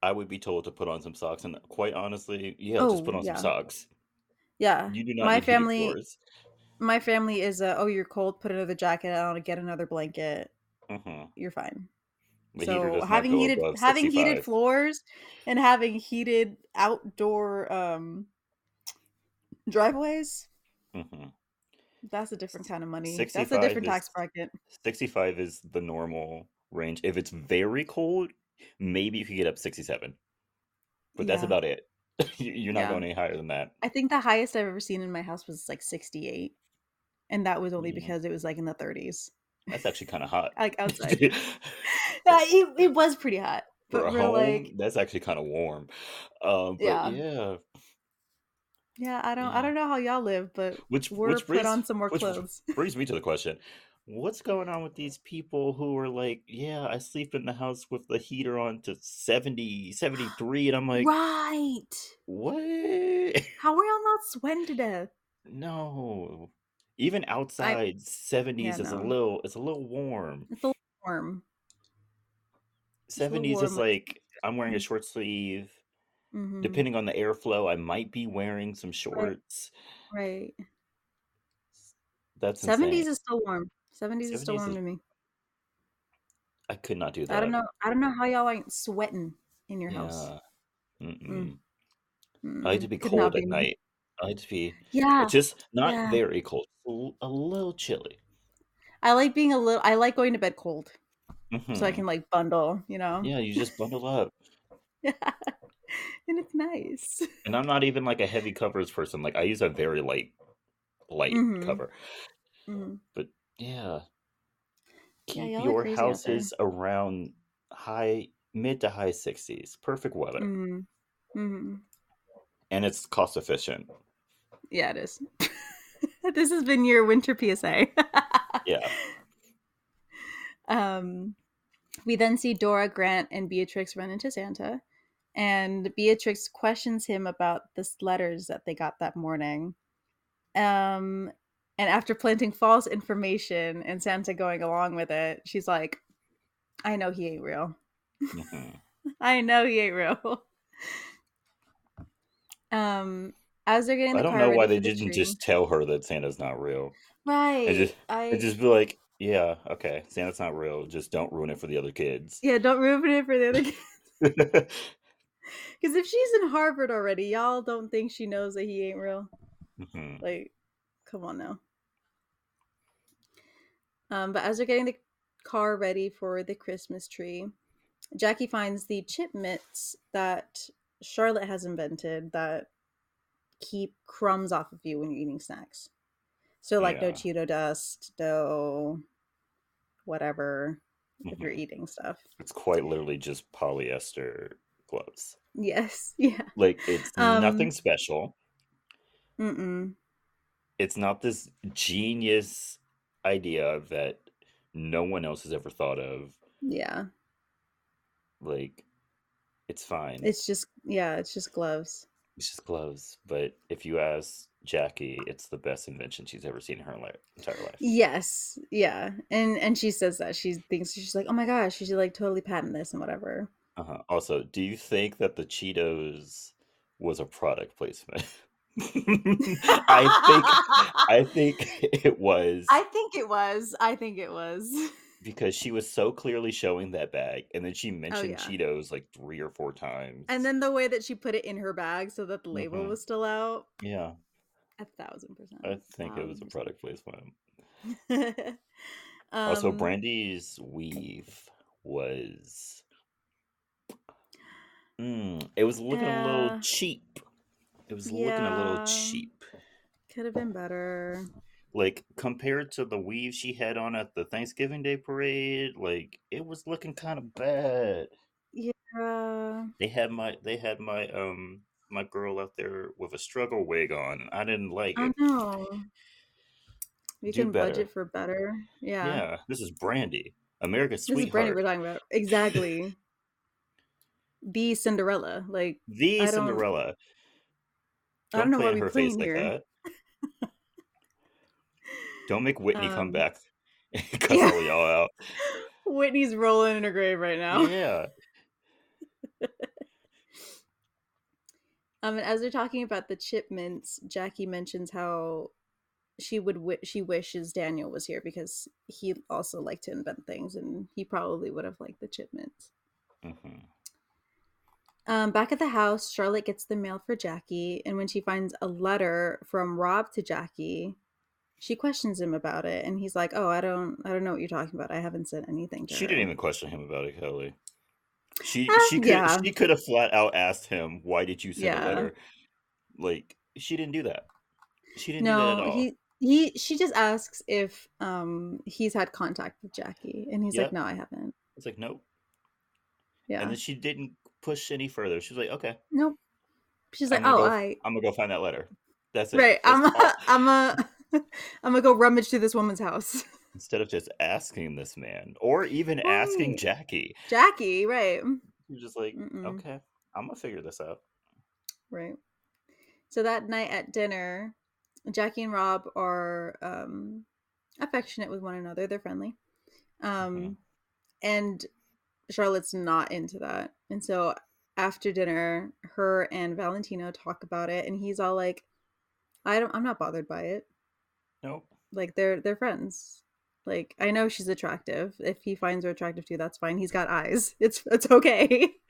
I would be told to put on some socks, and quite honestly, yeah, just put Oh, on yeah. some socks. Yeah. You do not My family my family is a oh you're cold, put another jacket on, get another blanket, hmm you're fine. The so having heated having heated floors and having heated outdoor um driveways Mhm. that's a different kind of money that's a different is tax bracket 65 is the normal range. If it's very cold, maybe you could get up 67. But that's Yeah. about it. You- You're not Yeah. going any higher than that. i think the highest i've ever seen in my house was like 68 and that was only Yeah. because it was like in the 30s That's actually kind of hot. like outside yeah, it, it was pretty hot For but a we're home, like that's actually kind of warm. Um, but Yeah. yeah, yeah i don't i Yeah. don't know how y'all live but which we're which put brings on some more which clothes brings me to the question: What's going on with these people who are like, yeah, I sleep in the house with the heater on to 70, 73, and I'm like, right what? how are y'all not sweating to death No. Even outside, 70s is a little it's a little warm. it's a little warm a little 70s is like I'm wearing a short sleeve. Mhm. Depending on the airflow, I might be wearing some shorts. right That's Seventies is still warm. Seventies is still 70s warm is- to me. I could not do that. I don't know. I don't know how y'all ain't sweating in your house. Yeah. Mm, I like to be could cold at night. I like to be Yeah, just not yeah. very cold, a little chilly. I like being a little. I like going to bed cold, so I Mhm. can like bundle. You know. Yeah, you just bundle up. yeah, and it's nice. And I'm not even like a heavy covers person. Like I use a very light, light Mhm. cover. Mhm. Yeah. Keep y'all your houses around high, mid to high 60s. Perfect weather. Mhm. Mhm. And it's cost efficient. Yeah, it is. this has been your winter PSA. Yeah. Um, we then see Dora, Grant, and Beatrix run into Santa, and Beatrix questions him about the letters that they got that morning. Um, and after planting false information and Santa going along with it, she's like, "I know he ain't real. Mhm. I know he ain't real." Um, as they're getting the I don't know why they the didn't tree- just tell her that Santa's not real. right. just- I They just be like, yeah, okay, Santa's not real. Just don't ruin it for the other kids. yeah, don't ruin it for the other kids. Because if she's in Harvard already, y'all don't think she knows that he ain't real. Mhm. Like, come on now. Um, but as they're getting the car ready for the Christmas tree, Jackie finds the chip mitts that Charlotte has invented that keep crumbs off of you when you're eating snacks. So like no Yeah. Cheeto dust, no whatever if Mhm. you're eating stuff. It's quite literally just polyester gloves. Yes. Yeah. Like it's Um nothing special. mm-mm. It's not this genius idea that no one else has ever thought of. Yeah. Like it's fine. It's just yeah, it's just gloves. It's just gloves. But if you ask Jackie, it's the best invention she's ever seen in her li- entire life. Yes. Yeah. And and she says that. She thinks she's like, "Oh my gosh, she should like totally patent this and whatever." Uh-huh. Also, do you think that the Cheetos was a product placement? I think I think it was I think it was. I think it was. because she was so clearly showing that bag, and then she mentioned yeah. Cheetos like three or four times. And then the way that she put it in her bag so that the label Mhm. was still out, yeah, a thousand percent. I think it was a Um, product placement. Also, um, Brandy's weave was. Mm, it was looking a little cheap. It was looking a little cheap. could have been better. Like compared to the weave she had on at the Thanksgiving Day parade, like it was looking kind of bad. Yeah. They had my they had my um my girl out there with a struggle wig on, I didn't like I it. know. We Do can better. budget for better. Yeah. Yeah, this is Brandy, America's This is Brandy we're talking about. Exactly. the Cinderella. Like the I don't. I don't know play why in we her face playing like that. Don't make Whitney come Um, back and cuss yeah. all y'all out. Whitney's rolling in her grave right now. Yeah. Um, and as they're talking about the chip mitts, Jackie mentions how she would wi- she wishes Daniel was here because he also liked to invent things, and he probably would have liked the chip mitts. hmm Um, back at the house, Charlotte gets the mail for Jackie, and when she finds a letter from Rob to Jackie, she questions him about it, and he's like, "Oh, I don't, I don't know what you're talking about. I haven't said anything to She her." didn't even question him about it, Kelley. She Uh, she could yeah. she could have flat out asked him, "Why did you send Yeah. a letter?" Like she didn't do that. She didn't do that at No, all. he he. She just asks if um he's had contact with Jackie, and he's Yep. like, "No, I haven't." It's like nope. Yeah, And then she didn't push any further. She was like, "Okay, nope. She's like, I'm "Oh, go. I I'm gonna go find that letter." That's it. right. That's I'm all. a, I'm a I'm gonna go rummage through this woman's house." Instead of just asking this man, or even asking Jackie, Jackie, right? you're just like, Mm-mm. "Okay, I'm gonna figure this out." Right. So that night at dinner, Jackie and Rob are um, affectionate with one another. They're friendly. Um, Mhm. And Charlotte's not into that. And so after dinner, her and Valentino talk about it, and he's all like, "I don't. I'm not bothered by it. Nope. Like they're they're friends. Like I know she's attractive. If he finds her attractive too, that's fine. He's got eyes. It's it's okay."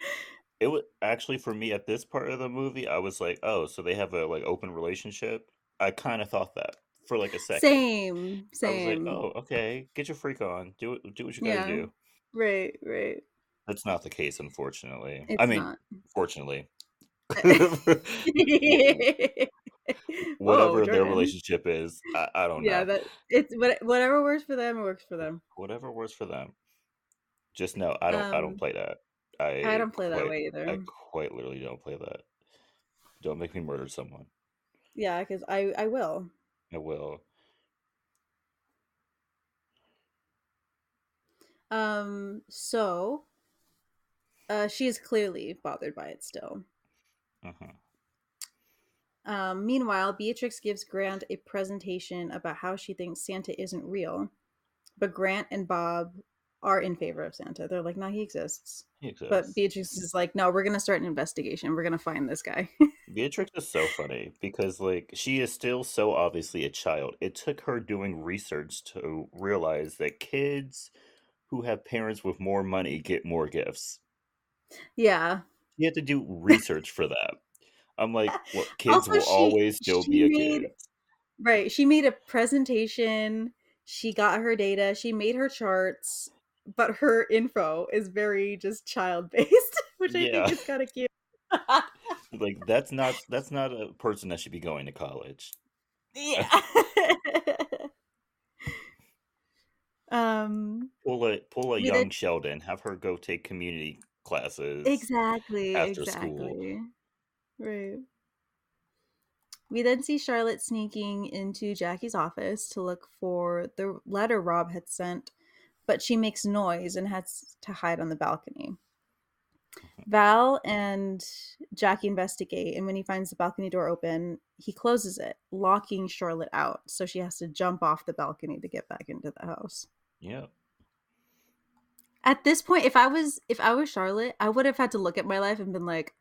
It was actually for me at this part of the movie. I was like, "Oh, so they have a like open relationship." I kind of thought that for like a second. Same. I was Same. like, "Oh, okay, get your freak on. Do it. Do what you gotta Yeah. do." Right. Right. That's not the case, unfortunately. It's I mean, not. fortunately. Whoa, Whatever their relationship is, I, I don't Yeah, know. Yeah, that it's whatever works for them, it works for them. Whatever works for them. Just know I don't. I don't Um, play that. I I don't play that way either. I quite literally don't play that. Don't make me murder someone. Yeah, because I I will. I will. Um, so uh she is clearly bothered by it still. Uh-huh. Um, meanwhile, Beatrix gives Grant a presentation about how she thinks Santa isn't real, but Grant and Bob are in favor of Santa. They're like, no, he exists. He exists. But Beatrix is like, no, we're gonna start an investigation. We're gonna find this guy. Beatrix is so funny because like she is still so obviously a child. It took her doing research to realize that kids who have parents with more money get more gifts. Yeah. You have to do research for that. I'm like, well, kids Also, will she- always still be a made- kid. Right. She made a presentation. She got her data. She made her charts. but her info is very just child based, which I Yeah. think is kind of cute. Like that's not that's not a person that should be going to college. yeah. um. Pull a pull a young Sheldon, have her go take community classes. Exactly. after school. Right. We then see Charlotte sneaking into Jackie's office to look for the letter Rob had sent, but she makes noise and has to hide on the balcony. Mm-hmm. Val and Jackie investigate, and when he finds the balcony door open, he closes it, locking Charlotte out. So she has to jump off the balcony to get back into the house. Yeah. At this point, if I was if I was Charlotte, I would have had to look at my life and been like,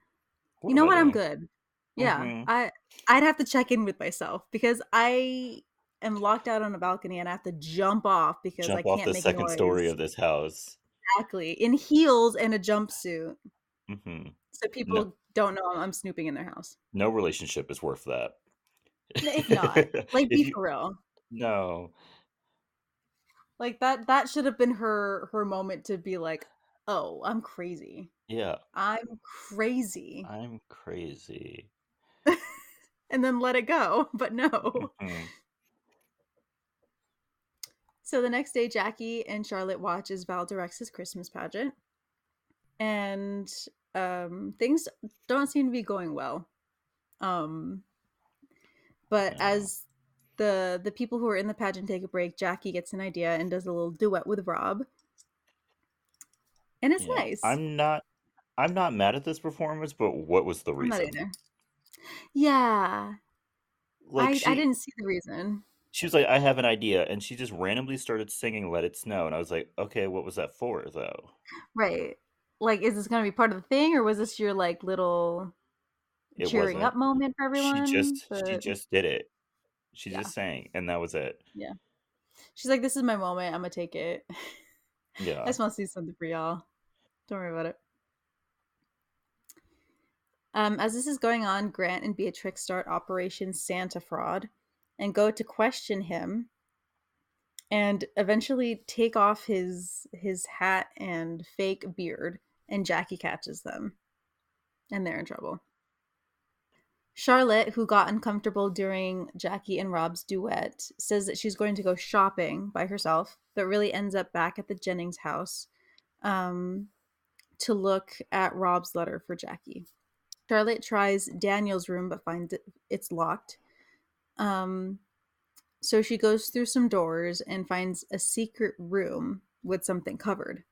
you know what? I'm good. Yeah Mhm. i i'd have to check in with myself because i am locked out on a balcony and i have to jump off because i can't off the make second story of this house. exactly in heels and a jumpsuit. Hmm so people don't know i'm snooping in their house. No relationship is worth that. if not. Like If be you- for real. No. Like that that should have been her her moment to be like oh i'm crazy Yeah, i'm crazy I'm crazy. and then let it go but no Mhm. So the next day, Jackie and Charlotte watch as Val directs his Christmas pageant, and um, things don't seem to be going well. Um, but No. as the the people who are in the pageant take a break, Jackie gets an idea and does a little duet with Rob, and it's Yeah. nice. I'm not. I'm not mad at this performance, but what was the reason? Yeah, Like I, she, I didn't see the reason. she was like, "I have an idea," and she just randomly started singing "Let It Snow," and I was like, "Okay, what was that for, though?" Right? Like, is this going to be part of the thing, or was this your like little It cheering wasn't. up moment for everyone? She just she just did it. She Yeah. just sang, and that was it. Yeah. She's like, "This is my moment. I'm gonna take it. Yeah. I just want to see something for y'all. Don't worry about it." Um, as this is going on, Grant and Beatrix start Operation Santa Fraud and go to question him, and eventually take off his his hat and fake beard. And Jackie catches them, and they're in trouble. Charlotte, who got uncomfortable during Jackie and Rob's duet, says that she's going to go shopping by herself, but really ends up back at the Jennings house um, to look at Rob's letter for Jackie. Charlotte tries Daniel's room but finds it, it's locked. Um, so she goes through some doors and finds a secret room with something covered.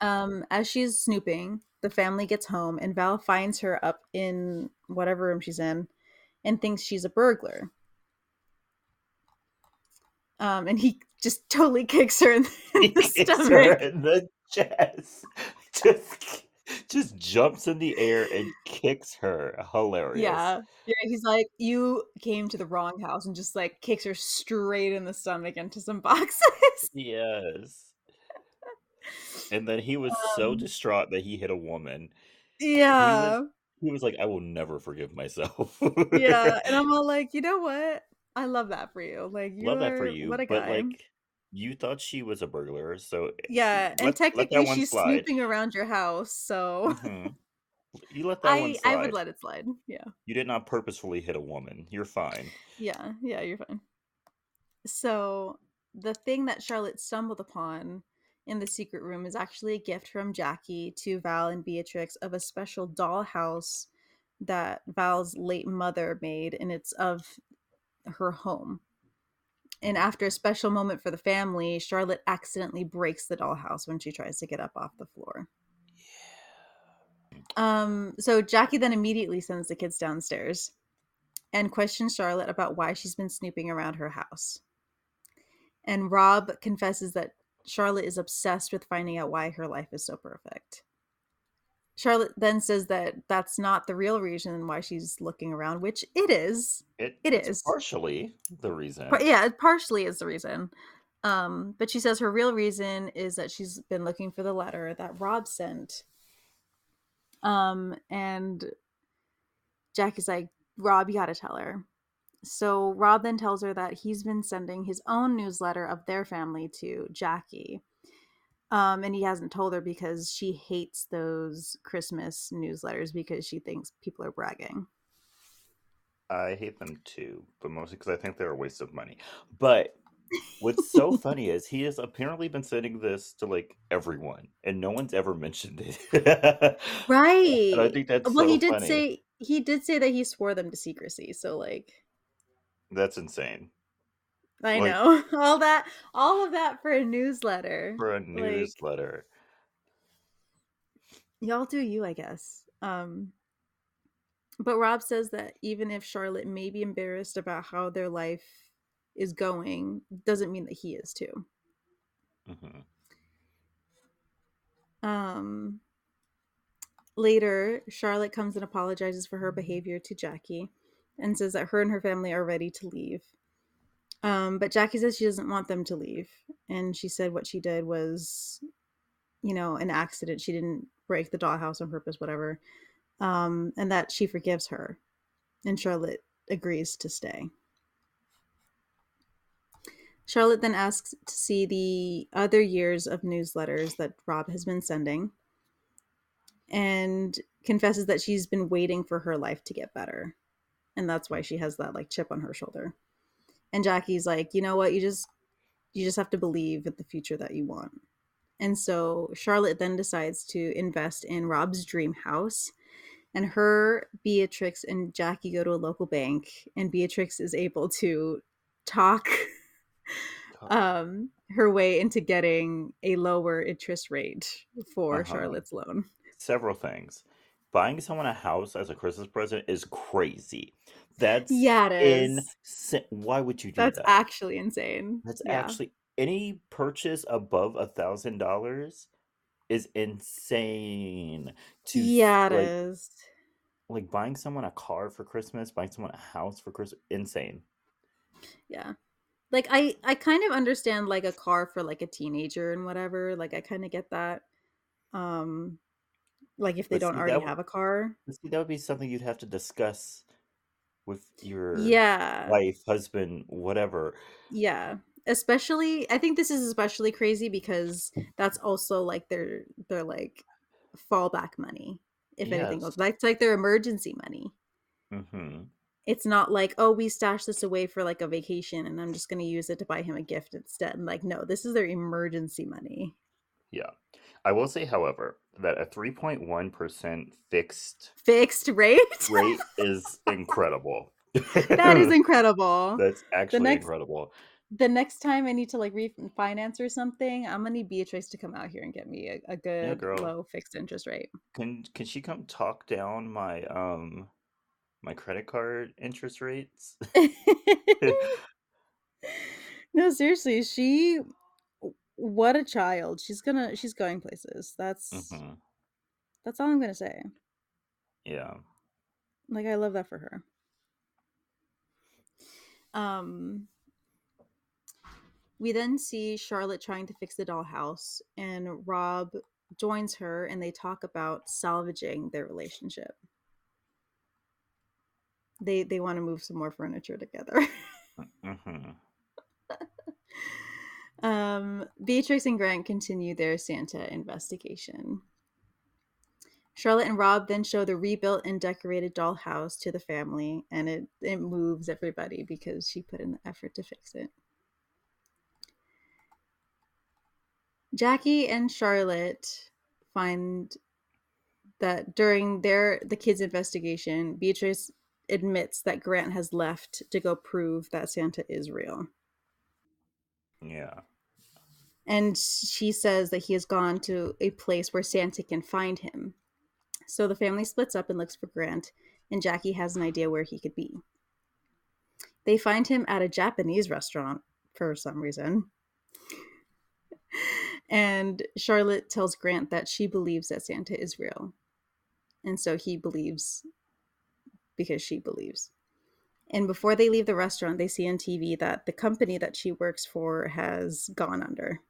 Um, as she's snooping, the family gets home and Val finds her up in whatever room she's in and thinks she's a burglar. Um, and he just totally kicks her in, the, in the Kicks her stomach. in the chest. Just, just jumps in the air and kicks her. Hilarious. Yeah. Yeah, he's like, You came to the wrong house and just like kicks her straight in the stomach into some boxes. Yes. And then he was so Um, distraught that he hit a woman. yeah. He was like, I will never forgive myself. Yeah. And I'm all like, you know what? I love that for you. Like you Love that for you. What a but guy. like you thought she was a burglar, so yeah, and let- let that technically she's slide. snooping around your house, so Mhm. You let that one slide. I would let it slide. Yeah. You did not purposefully hit a woman. You're fine. Yeah, yeah, you're fine. So, the thing that Charlotte stumbled upon in the secret room is actually a gift from Jackie to Val and Beatrix of a special dollhouse that Val's late mother made, and it's of her home. And after a special moment for the family, Charlotte accidentally breaks the dollhouse when she tries to get up off the floor. Um, so Jackie then immediately sends the kids downstairs and questions Charlotte about why she's been snooping around her house. And Rob confesses that Charlotte is obsessed with finding out why her life is so perfect. Charlotte then says that that's not the real reason why she's looking around, which it is. It, It it's partially the reason. Yeah, it partially is the reason. Um, but she says her real reason is that she's been looking for the letter that Rob sent. Um, and Jack is like, Rob, you gotta tell her. So Rob then tells her that he's been sending his own newsletter of their family to Jackie. Um, and he hasn't told her because she hates those Christmas newsletters because she thinks people are bragging. I hate them too, but mostly because I think they're a waste of money. But what's so funny is he has apparently been sending this to like everyone, and no one's ever mentioned it. right. And I think that's well, so he did funny. say he did say that he swore them to secrecy. So like, That's insane I Like- know all that, all of that for a newsletter. for a Like- newsletter. Y'all do you, I guess. Um, but Rob says that even if Charlotte may be embarrassed about how their life is going, doesn't mean that he is too. hmm Um, later, Charlotte comes and apologizes for her behavior to Jackie and says that her and her family are ready to leave. Um, but Jackie says she doesn't want them to leave. And she said what she did was, you know, an accident. She didn't break the dollhouse on purpose, whatever. Um, and that she forgives her. And Charlotte agrees to stay. Charlotte then asks to see the other years of newsletters that Rob has been sending and confesses that she's been waiting for her life to get better. And that's why she has that like chip on her shoulder. And Jackie's like, "You know what? You just you just have to believe in the future that you want." And so Charlotte then decides to invest in Rob's dream house. And her, Beatrix, and Jackie go to a local bank, and Beatrix is able to talk um, her way into getting a lower interest rate for Uh-huh. Charlotte's loan. Several things. Buying someone a house as a Christmas present is crazy. That's Yeah, it is. insane. Why would you do that? That's that? actually insane. That's yeah. actually any purchase above a thousand dollars is insane. To yeah, it like, is. like buying someone a car for Christmas, buying someone a house for Christmas, insane. Yeah. Like I I kind of understand like a car for like a teenager and whatever. Like I kind of get that. Um like if they don't see, already that have a car. See, that would be something you'd have to discuss with your Yeah. wife, husband, whatever. Yeah. Especially I think this is especially crazy because that's also like their their like fallback money if anything Yes. goes. That's like their emergency money. hmm It's not like, oh, we stashed this away for like a vacation and I'm just gonna use it to buy him a gift instead. And like, no, this is their emergency money. Yeah. I will say, however, that a 3.1% fixed Fixed rate? rate is incredible. that is incredible. That's actually next- incredible. the next time I need to like refinance or something, I'm gonna need Beatrix to come out here and get me a, a good girl. low fixed interest rate. Can can she come talk down my um my credit card interest rates? no, seriously, she what a child. She's gonna she's going places. That's hmm that's all I'm gonna say. Yeah. Like I love that for her. Um we then see Charlotte trying to fix the dollhouse and Rob joins her and they talk about salvaging their relationship. They they want to move some more furniture together. hmm um and Grant continue their Santa investigation. Charlotte and Rob then show the rebuilt and decorated dollhouse to the family, and it, it moves everybody because she put in the effort to fix it. Jackie and Charlotte find that during their the kids' investigation, Beatrix admits that Grant has left to go prove that Santa is real. Yeah. And she says that he has gone to a place where Santa can find him. So the family splits up and looks for Grant, and Jackie has an idea where he could be. They find him at a Japanese restaurant for some reason. And Charlotte tells Grant that she believes that Santa is real. And so he believes because she believes. And before they leave the restaurant, they see on TV that the company that she works for has gone under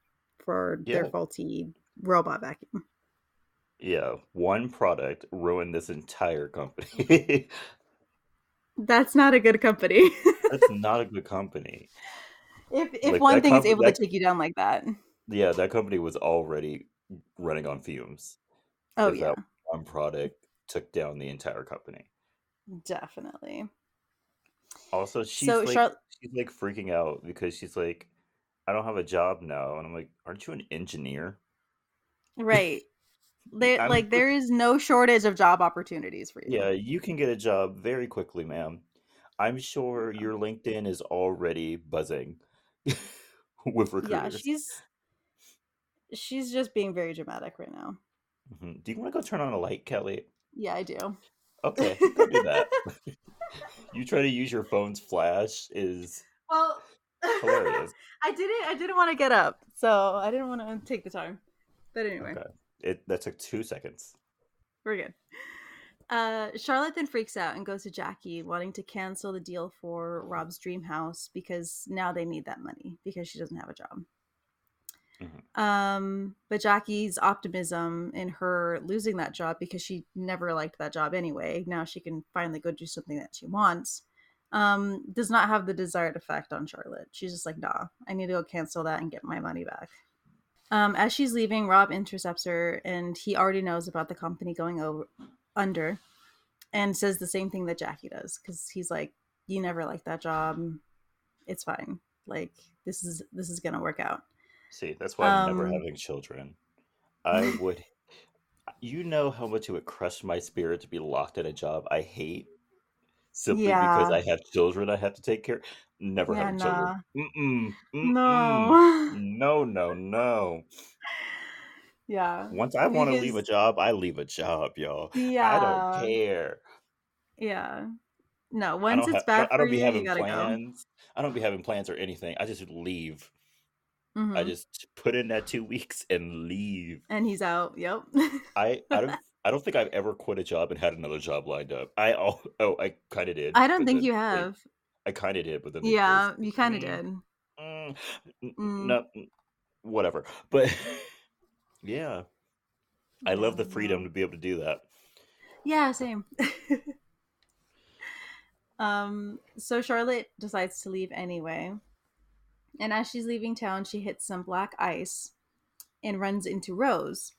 for their faulty robot vacuum. Yeah. One product ruined this entire company. That's not a good company. That's not a good company. if if Like, one thing is able that- to take you down like that. Yeah, that company was already running on fumes. Oh yeah, one product took down the entire company. definitely. Also, she's So like Charlotte, she's like freaking out because she's like, I don't have a job now. And I'm like, aren't you an engineer? right? There, I'm like, there is no shortage of job opportunities for you. yeah, you can get a job very quickly, ma'am. I'm sure your LinkedIn is already buzzing with Yeah, recruiters. she's she's just being very dramatic right now. Mhm. Do you want to go turn on a light, Kelley? Yeah, I do. Okay, go do that. You try to use your phone's flash is Well, hilarious. I didn't. I didn't want to get up, so I didn't want to take the time. But anyway, Okay. It that took two seconds. we're good. Uh, Charlotte then freaks out and goes to Jackie, wanting to cancel the deal for Rob's dream house because now they need that money because she doesn't have a job. Mhm. Um, but Jackie's optimism in her losing that job because she never liked that job anyway, now she can finally go do something that she wants, um, does not have the desired effect on Charlotte. She's just like, nah, I need to go cancel that and get my money back. Um, as she's leaving, Rob intercepts her, and he already knows about the company going over under, and says the same thing that Jackie does because he's like, "You never liked that job. It's fine. Like this is this is gonna work out." See, that's why I'm never Um, having children. I would you know how much it would crush my spirit to be locked in a job I hate simply because I have children I have to take care. Never Yeah, having nah. children. Mm-mm, mm-mm. No. No, no, no. yeah. Once I want to leave a job, I leave a job, y'all. Yeah. I don't care. Yeah. No, once it's have. bad I don't be you, you having go. plans. I don't be having plans or anything. I just leave. I hmm just put in that two weeks and leave. And he's out. Yep. I I don't I don't think I've ever quit a job and had another job lined up. I oh, oh I kind of did, I don't think you have. I kind of did, but then Yeah, you kind of Mm, did. mm, Mm. no, whatever. But yeah, I love the freedom to be able to do that. Yeah, same. um, so Charlotte decides to leave anyway. And as she's leaving town, she hits some black ice and runs into Rose,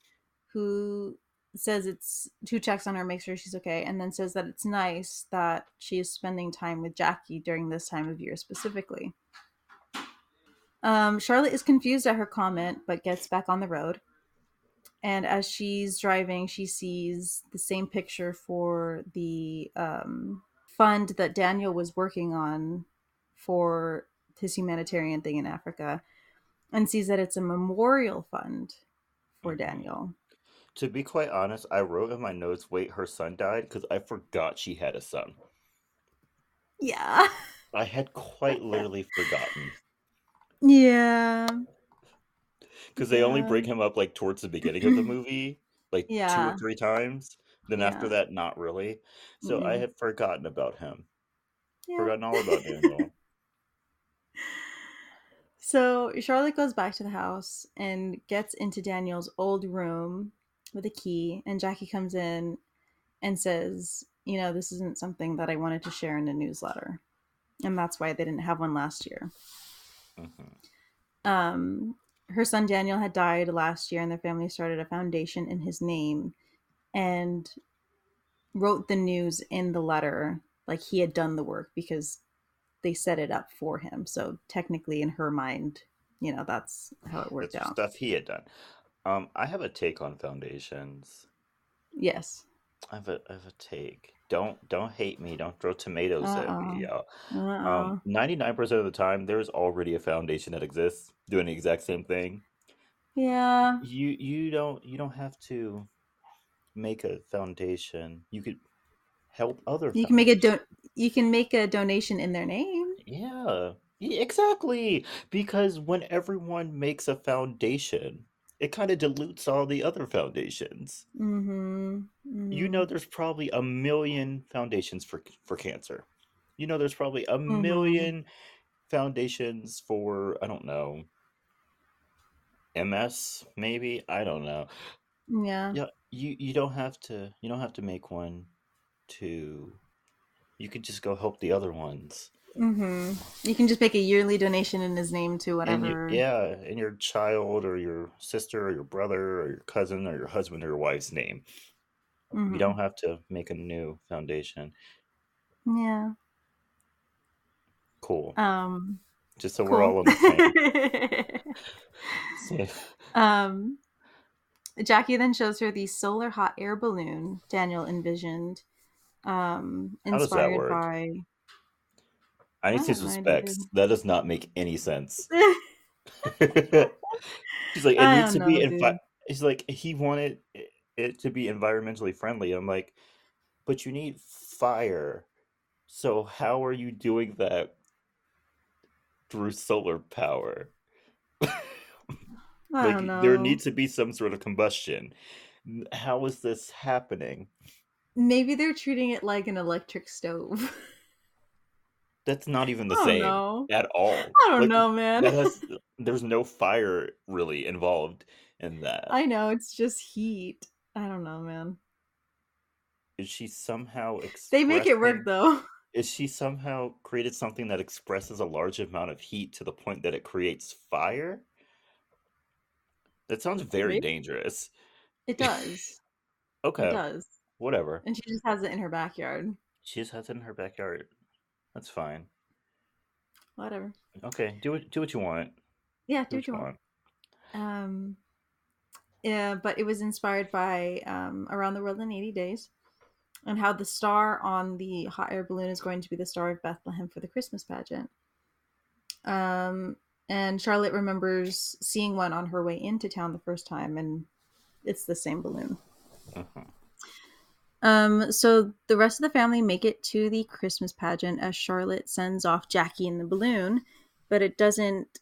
who says it's two checks on her, makes sure she's okay, and then says that it's nice that she is spending time with Jackie during this time of year specifically. Um, Charlotte is confused at her comment, but gets back on the road. And as she's driving, she sees the same picture for the um, fund that Daniel was working on for his humanitarian thing in Africa, and sees that it's a memorial fund for hmm Daniel. To be quite honest, I wrote in my notes, "Wait, her son died," because I forgot she had a son. Yeah. I had quite literally forgotten Yeah. because they only bring him up like towards the beginning of the movie, like two or three times. Then after that, not really. So I Mm-mm. had forgotten about him. Yeah. Forgotten all about Daniel. So Charlotte goes back to the house and gets into Daniel's old room with a key, and Jackie comes in and says, "You know, this isn't something that I wanted to share in a newsletter, and that's why they didn't have one last year." hmm Um, her son Daniel had died last year, and their family started a foundation in his name, and wrote the news in the letter like he had done the work because they set it up for him. So technically, in her mind, you know, that's how it worked out. stuff he had done. Um, I have a take on foundations. Yes. I have a, I have a take. Don't don't hate me. Don't throw tomatoes at me, Uh-oh. y'all. Um, ninety nine percent of the time, there's already a foundation that exists doing the exact same thing. Yeah. You you don't you don't have to make a foundation. You could help other You can make a foundations. don. You can make a donation in their name. Yeah, yeah, exactly. Because when everyone makes a foundation, it kind of dilutes all the other foundations. Mm-hmm. You Mm-hmm. know, there's probably a million foundations for for cancer. You know, there's probably a Mm-hmm. million foundations for, I don't know, MS, maybe. I don't know. Yeah. Yeah, you you don't have to you don't have to make one to you could just go help the other ones. Mm-hmm. You can just make a yearly donation in his name to And you, whatever. yeah, in your child or your sister or your brother or your cousin or your husband or your wife's name. You Mhm. don't have to make a new foundation. Yeah. Cool. Um. Just so we're all on the same. Um. Jackie then shows her the solar hot air balloon Daniel envisioned, um, How does that inspired work? by. I need to know, suspect that does not make any sense. He's like, it needs to don't be. know, Envi- he's like, he wanted it- to be environmentally friendly. I'm like, but you need fire. So how are you doing that through solar power? I like don't know. there needs to be some sort of combustion. How is this happening? Maybe they're treating it like an electric stove. That's not even the same know. at all. I don't Like, know, man. That has there's no fire really involved in that. I know it's just heat. I don't know, man. Is she somehow They make it work though. Is she somehow created something that expresses a large amount of heat to the point that it creates fire? That sounds very Maybe. dangerous. It does. Okay, It does. whatever. And she just has it in her backyard. She just has it in her backyard. That's fine. Whatever. Okay, do it. Do what you want. Yeah, do what you want. Um, yeah, but it was inspired by um, Around the World in 80 Days and how the star on the hot air balloon is going to be the Star of Bethlehem for the Christmas pageant. Um, and Charlotte remembers seeing one on her way into town the first time, and it's the same balloon. Mhm. Um, so the rest of the family make it to the Christmas pageant as Charlotte sends off Jackie in the balloon, but it doesn't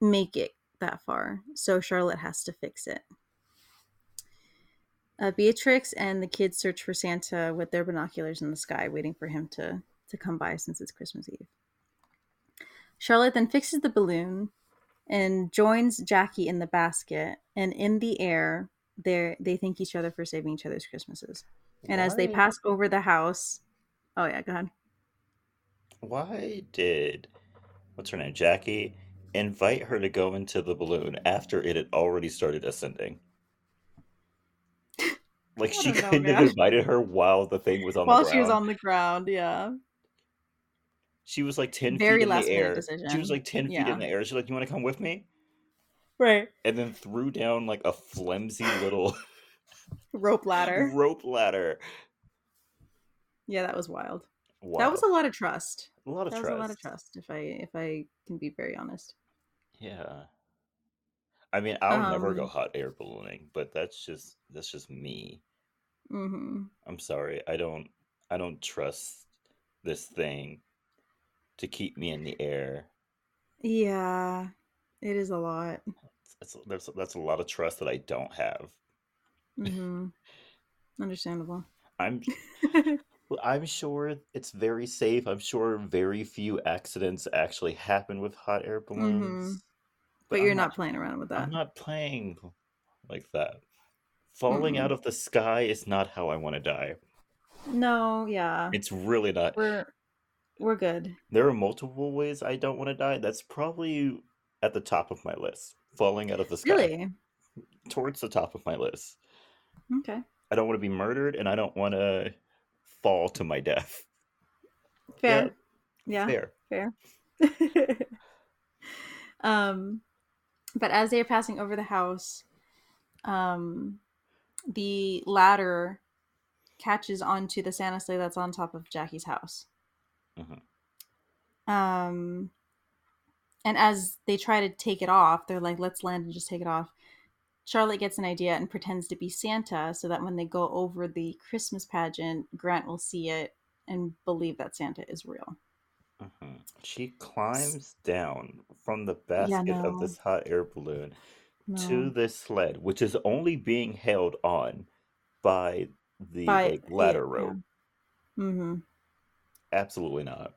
make it that far. So Charlotte has to fix it. Uh, Beatrix and the kids search for Santa with their binoculars in the sky, waiting for him to, to come by since it's Christmas Eve. Charlotte then fixes the balloon and joins Jackie in the basket, and in the air, they they thank each other for saving each other's Christmases. And as they Why- pass over the house, oh yeah, go ahead. Why did what's her name, Jackie, invite her to go into the balloon after it had already started ascending? Like she know, couldn't have invited her while the thing was on While the she was on the ground, yeah. She was like ten Very feet in last the air. decision. She was like ten feet in the air. She's like, "You want to come with me?" Right. And then threw down like a flimsy little Rope ladder. rope ladder. Yeah, that was wild. Wow, That was a lot of trust. a lot of That trust. was a lot of trust, if I if I can be very honest. Yeah. I mean, I'll never go Um, hot air ballooning, but that's just that's just me. Mm-hmm. I'm sorry. I don't I don't trust this thing to keep me in the air. Yeah, it is a lot. That's that's that's a lot of trust that I don't have. Mm-hmm. Understandable. I'm I'm sure it's very safe. I'm sure very few accidents actually happen with hot air balloons. but I'm you're not playing around with that. I'm not playing like that. Falling Mm-mm. out of the sky is not how I want to die. No, yeah. It's really not. We're we're good. There are multiple ways I don't want to die. That's probably at the top of my list. Falling out of the sky. Really? Towards the top of my list. Okay. I don't want to be murdered and I don't want to fall to my death. Fair. Yeah. Fair. Fair. um, but as they are passing over the house, um, the ladder catches onto the Santa sleigh that's on top of Jackie's house. Mhm. Um, and as they try to take it off, they're like, "Let's land and just take it off." Charlotte gets an idea and pretends to be Santa, so that when they go over the Christmas pageant, Grant will see it and believe that Santa is real. Mhm. She climbs down from the basket of no. this hot air balloon to this sled, which is only being held on by the By- like, ladder yeah, rope. Mm-hmm. Absolutely not.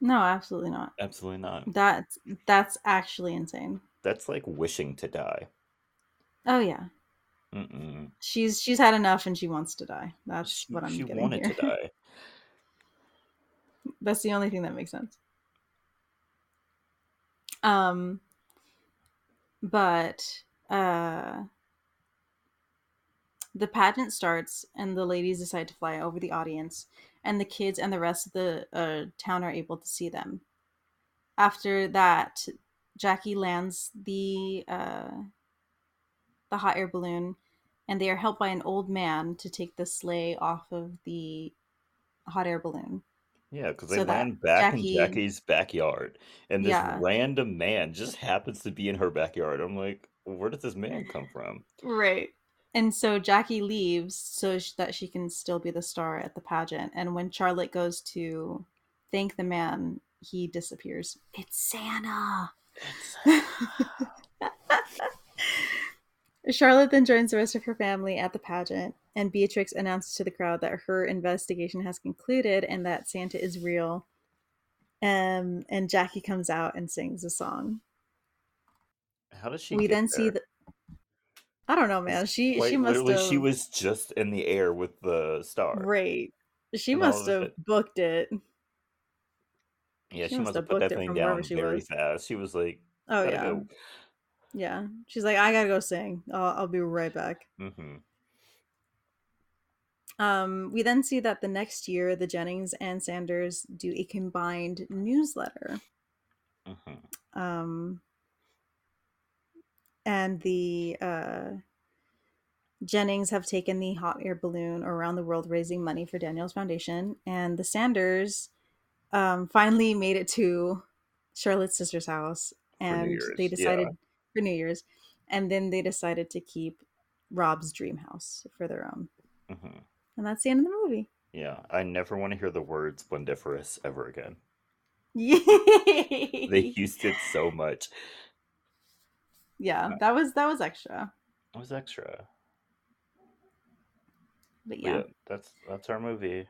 No, absolutely not. Absolutely not. That's that's actually insane. That's like wishing to die. Oh yeah, Mm-mm. she's she's had enough and she wants to die. That's She, what I'm she getting wanted here. to die. That's the only thing that makes sense. Um, but uh, the pageant starts, and the ladies decide to fly over the audience, and the kids and the rest of the uh, town are able to see them. After that, Jackie lands the uh, the hot air balloon, and they are helped by an old man to take the sleigh off of the hot air balloon. Yeah, because they So land back in Jackie's backyard, and this yeah, random man just happens to be in her backyard. I'm like, where did this man come from? right. And so Jackie leaves so that she can still be the star at the pageant. And when Charlotte goes to thank the man, he disappears. It's Santa. It's Charlotte then joins the rest of her family at the pageant, and Beatrix announces to the crowd that her investigation has concluded and that Santa is real. Um, and Jackie comes out and sings a song. how does she We then see there? the I don't know, man. She she must literally, she was just in the air with the star, right. She and must have it. booked it. Yeah, She she must must have have put that thing down very was. fast. She was like, Oh yeah, go. Yeah. She's like, I gotta go sing. I'll, I'll be right back. hmm Um, we then see that the next year, the Jennings and Sanders do a combined newsletter. hmm Um, and the uh, Jennings have taken the hot air balloon around the world raising money for Daniel's Foundation. And the Sanders um, finally made it to Charlotte's sister's house. And they decided yeah. For New Year's. And then they decided to keep Rob's dream house for their own. hmm And that's the end of the movie. Yeah, I never want to hear the words "splendiferous" ever again. They used it so much. yeah, Uh, that was that was extra. It was extra. But But yeah. yeah, that's that's our movie.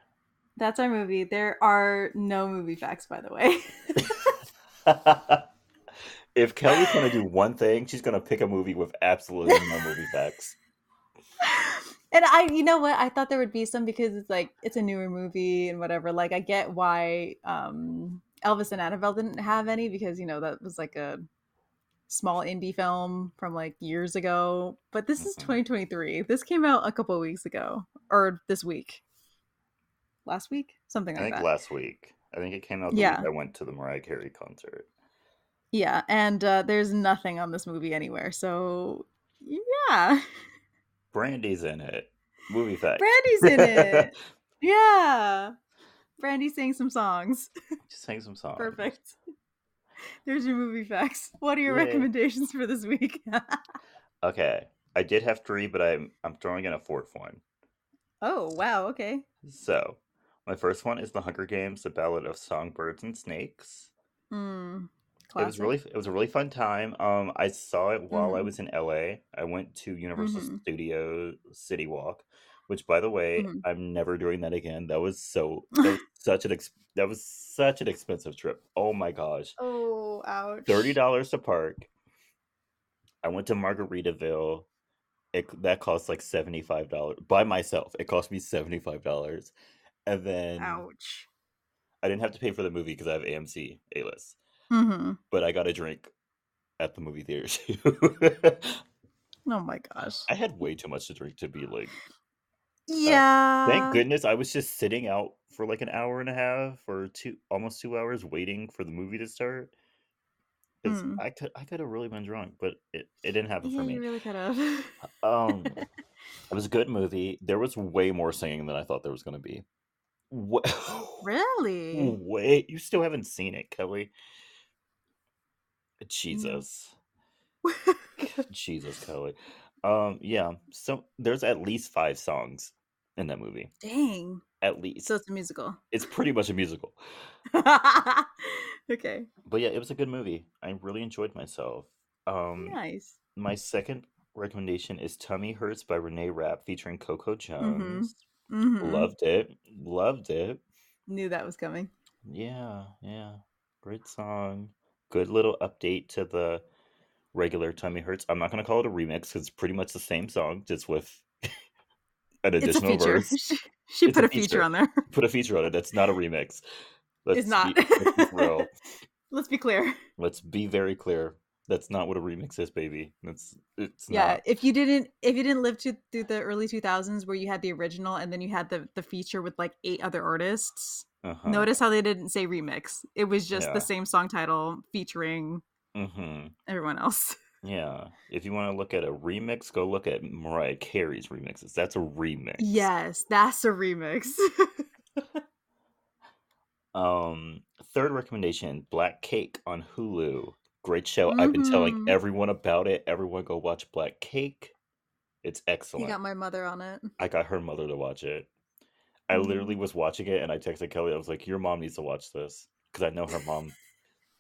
That's our movie. There are no movie facts, by the way. if Kelley's gonna do one thing, she's gonna pick a movie with absolutely no movie facts. and I, you know what? I thought there would be some because it's like it's a newer movie and whatever. Like I get why um, Elvis and Annabelle didn't have any because you know that was like a small indie film from like years ago. But this is Mhm. 2023. This came out a couple of weeks ago or this week, last week, something I like think that. last week. I think it came out the Yeah. week I went to the Mariah Carey concert. Yeah, and uh, there's nothing on this movie anywhere. So yeah, Brandy's in it. Movie facts. Brandy's in it. Yeah, Brandy sang some songs. Just sang some songs. Perfect. There's your movie facts. What are your Yay. recommendations for this week? Okay, I did have three, but I'm I'm throwing in a fourth one. oh wow, okay. So, my first one is The Hunger Games: The Ballad of Songbirds and Snakes. Mm, It was really it was a really fun time. Um, I saw it while I Mhm. was in LA. I went to Universal Mhm. Studios City Walk, which, by the way, Mhm. I'm never doing that again. That was so that was such an ex- that was such an expensive trip. Oh my gosh, Oh, ouch. thirty dollars to park. I went to Margaritaville. It that cost like seventy five dollars by myself. It cost me seventy five dollars, and then Ouch. I didn't have to pay for the movie because I have AMC A list. Hmm But I got a drink at the movie theater too. Oh my gosh. I had way too much to drink to be like. Yeah. Thank goodness I was just sitting out for like an hour and a half or two, almost two hours, waiting for the movie to start. Mm. I could, I could have really been drunk, but it, it didn't happen Yeah, for me. you really could have. Um, it was a good movie. There was way more singing than I thought there was going to be. Wa- really? Wait, you still haven't seen it, Kelley? Mm. Jesus, Jesus, Kelley. Um, yeah. So there's at least five songs in that movie. Dang. At least So it's a musical. it's pretty much a musical. okay. But yeah, it was a good movie. I really enjoyed myself. Um, Nice. my second recommendation is "Tummy Hurts" by Reneé Rapp featuring Coco Jones. hmm Loved it. Loved it. Knew that was coming. Yeah, yeah. Great song. Good little update to the regular Tummy Hurts. I'm not going to call it a remix because it's pretty much the same song, just with an It's a additional feature. verse. She, she put a a feature feature. on there. Put a feature on it. That's not a remix. Let's It's not. Be, let's be real. Let's be clear. Let's be very clear. That's not what a remix is, baby. That's it's Yeah, not. if you didn't if you didn't live to, through the early 2000s where you had the original and then you had the the feature with like eight other artists, Uh-huh. notice how they didn't say remix. It was just Yeah. the same song title featuring Mm-hmm. everyone else. Yeah. If you want to look at a remix, go look at Mariah Carey's remixes. That's a remix. Yes, that's a remix. Um, third recommendation, Black Cake on Hulu. Great show. I've been telling Mhm. everyone about it. Everyone go watch Black Cake. It's excellent. you got my mother on it. I got her mother to watch it. I literally Mhm. was watching it and I texted Kelley. I was like, "Your mom needs to watch this because I know her mom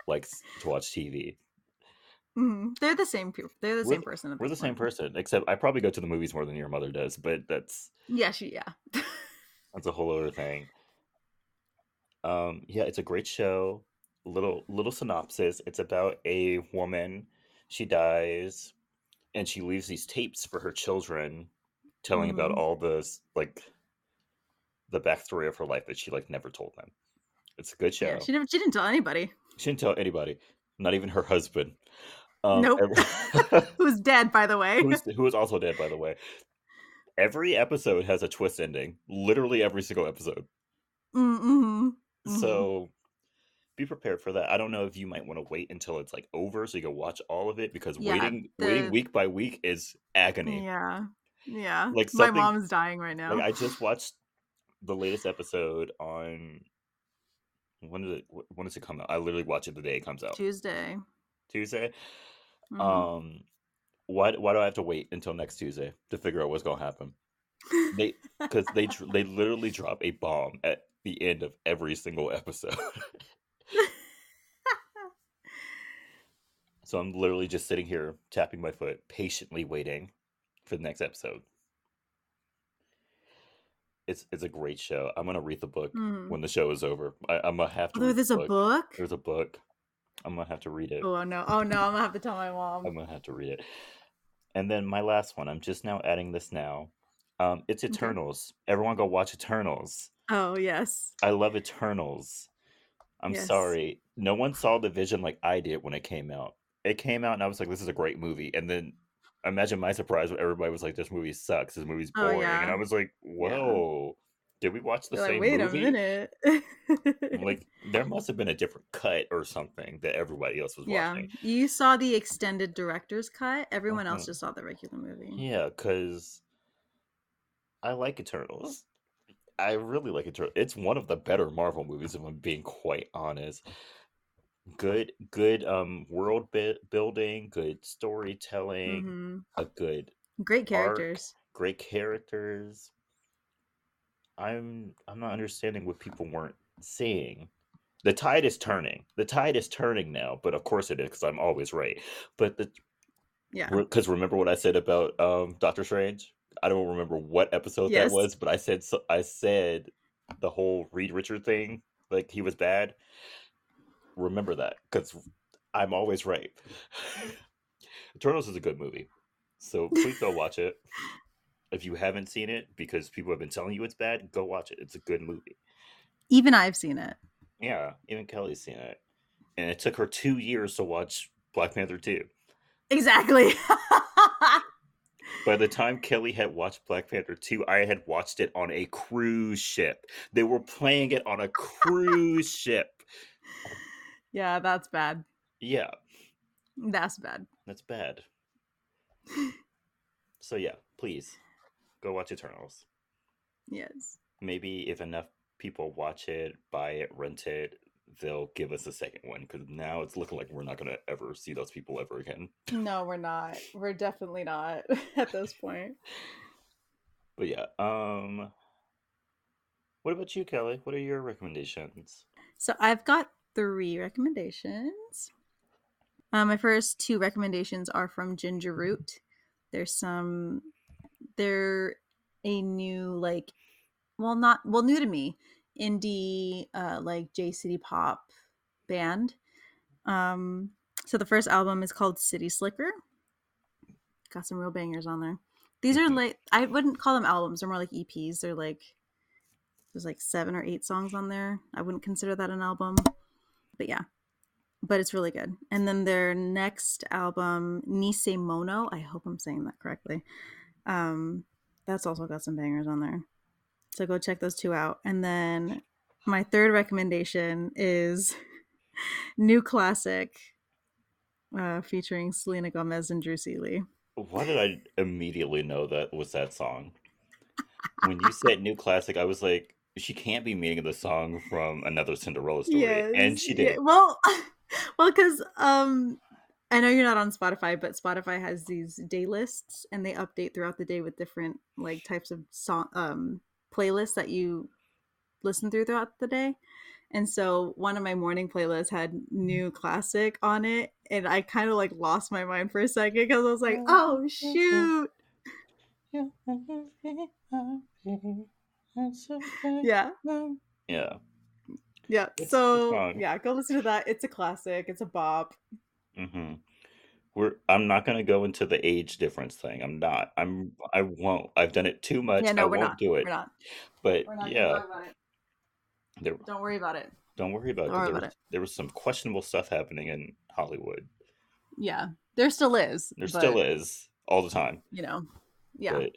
likes to watch TV." Mhm. They're the same. pe- They're the We're same person. We're the same person, except I probably go to the movies more than your mother does, but that's Yeah, she. Yeah. that's a whole other thing. Um, yeah, it's a great show. Little little synopsis. It's about a woman. She dies, and she leaves these tapes for her children, telling about Mhm. all the like the backstory of her life that she like never told them. It's a good show. yeah. She never. She didn't tell anybody. She didn't tell anybody, not even her husband. Um, Nope. every- Who's dead, by the way. who's, who is also dead, by the way. Every episode has a twist ending. Literally every single episode. Mm-hmm. Mhm. So be prepared for that. I don't know if you might want to wait until it's like over so you can watch all of it because Yeah, waiting waiting week by week is agony. Yeah. Yeah. Like my mom's dying right now. Like I just watched the latest episode on when did it when does it come out? I literally watch it the day it comes out. Tuesday. Tuesday. Mhm. Um why why do I have to wait until next Tuesday to figure out what's going to happen? They cuz they they literally drop a bomb at the end of every single episode. so I'm literally just sitting here tapping my foot patiently waiting for the next episode. It's it's a great show. I'm going to read the book Mhm. when the show is over. I, I'm going to have to Oh, read there's the a book. There's a book. I'm to have to read it. Oh no! Oh no! I'm gonna have to tell my mom. I'm gonna have to read it. And then my last one, I'm just now adding this now. Um, it's Okay. Eternals. Everyone go watch Eternals. Oh yes. I love Eternals. I'm Yes. sorry. No one saw the vision like I did when it came out. It came out and I was like, this is a great movie. And then imagine my surprise when everybody was like, this movie sucks. This movie's Oh, boring. And I was like, whoa. Did we watch the You're like, same wait movie? a minute. Like, there must have been a different cut or something that everybody else was yeah, watching. you saw the extended director's cut. Everyone else Mhm. just saw the regular movie. Yeah, because I like Eternals. I really like Eternals. It's one of the better Marvel movies, if I'm being quite honest. Good, good um world bit building, good storytelling, Mhm. a good, Great arc. characters. great characters. I'm I'm not understanding what people weren't seeing. The tide is turning. The tide is turning now, but of course it is because I'm always right. But the Yeah. because remember what I said about um Doctor Strange? I don't remember what episode Yes. that was, but I said so, I said the whole Reed Richard thing, like he was bad. Remember that because I'm always right. Eternals is a good movie, so please go watch it. If you haven't seen it, because people have been telling you it's bad, go watch it. It's a good movie. Even I've seen it. Yeah, even Kelley's seen it, and it took her two years to watch Black Panther two. Exactly. By the time Kelley had watched Black Panther 2, I had watched it on a cruise ship. They were playing it on a cruise ship. Yeah, that's bad. Yeah, That's bad. that's bad. So, yeah, please go watch Eternals. Yes. Maybe if enough people watch it, buy it, rent it, they'll give us a second one because now it's looking like we're not going to ever see those people ever again. No, we're not. We're definitely not at this point. But yeah, um, what about you, Kelley? What are your recommendations? So I've got three recommendations. Um, my first two recommendations are from Ginger Root. There's some, they're a new like, well, not well, new to me, indie uh, like J City pop band. Um, so the first album is called City Slicker. Got some real bangers on there. These are like I wouldn't call them albums. They're more like EPs. They're like there's like seven or eight songs on there. I wouldn't consider that an album. But yeah. but it's really good. And then their next album, Nisemono, I hope I'm saying that correctly. Um, that's also got some bangers on there. So go check those two out. And then my third recommendation is New Classic, uh, featuring Selena Gomez and Drew Seeley. Why did I immediately know that was that song? when you said New Classic, I was like, she can't be meaning the song from another Cinderella story. Yes, and she did. yeah. Well, well, because um, I know you're not on Spotify, but Spotify has these day lists, and they update throughout the day with different like types of song um playlists that you listen through throughout the day. And so one of my morning playlists had new classic on it, and I kind of like lost my mind for a second because I was like, "Oh shoot!" Yeah, Yeah. yeah. It's So song. yeah, go listen to that. It's a classic. It's a bop. hmm We're. I'm not gonna go into the age difference thing. I'm not. I'm. I won't. I've done it too much. Yeah, I no, we're won't not. do it. We're not. But We're not. yeah, Don't, it. there. don't worry about it. Don't worry about it. Don't 'cause worry There about was, there was some questionable stuff happening in Hollywood. Yeah, there still is. There but, still is all the time. You know, yeah, But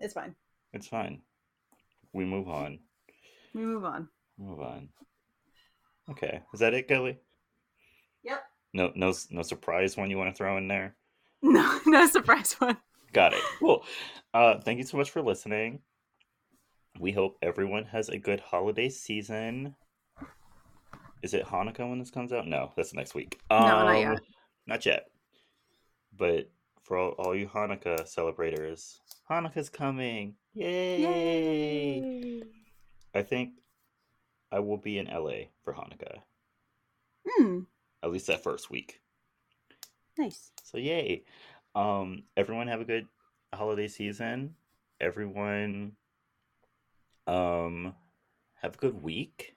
it's fine. it's fine. We move on. We move on. Move on. Okay. Is that it, Kelley? Yep. No, no, no surprise one you want to throw in there. No, no surprise one. Got it. Cool. Uh, thank you so much for listening. We hope everyone has a good holiday season. Is it Hanukkah when this comes out? No, that's next week. No, not yet. Um, Not yet. But for all, all you Hanukkah celebrators, Hanukkah's coming. Yay! I think I will be in LA for Hanukkah, Hmm. at least that first week. Nice. So yay. Um everyone have a good holiday season. Everyone um have a good week.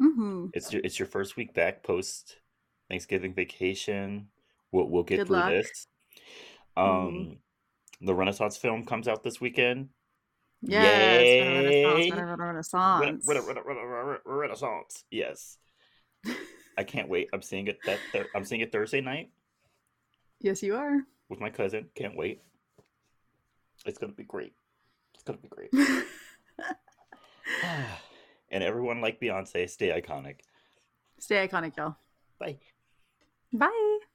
Mm-hmm. It's your it's your first week back post Thanksgiving vacation. We'll we'll get Good through luck. this. Um Mhm. the Renaissance film comes out this weekend. Yes. Renaissance. Renaissance. Rena- Rena- Rena- Rena- Rena- Renaissance. Yes. I can't wait. I'm seeing it that thir- I'm seeing it Thursday night Yes, you are. with my cousin. Can't wait. It's gonna be great. It's gonna be great. and everyone like Beyonce, stay iconic. Stay iconic, y'all. Bye. Bye.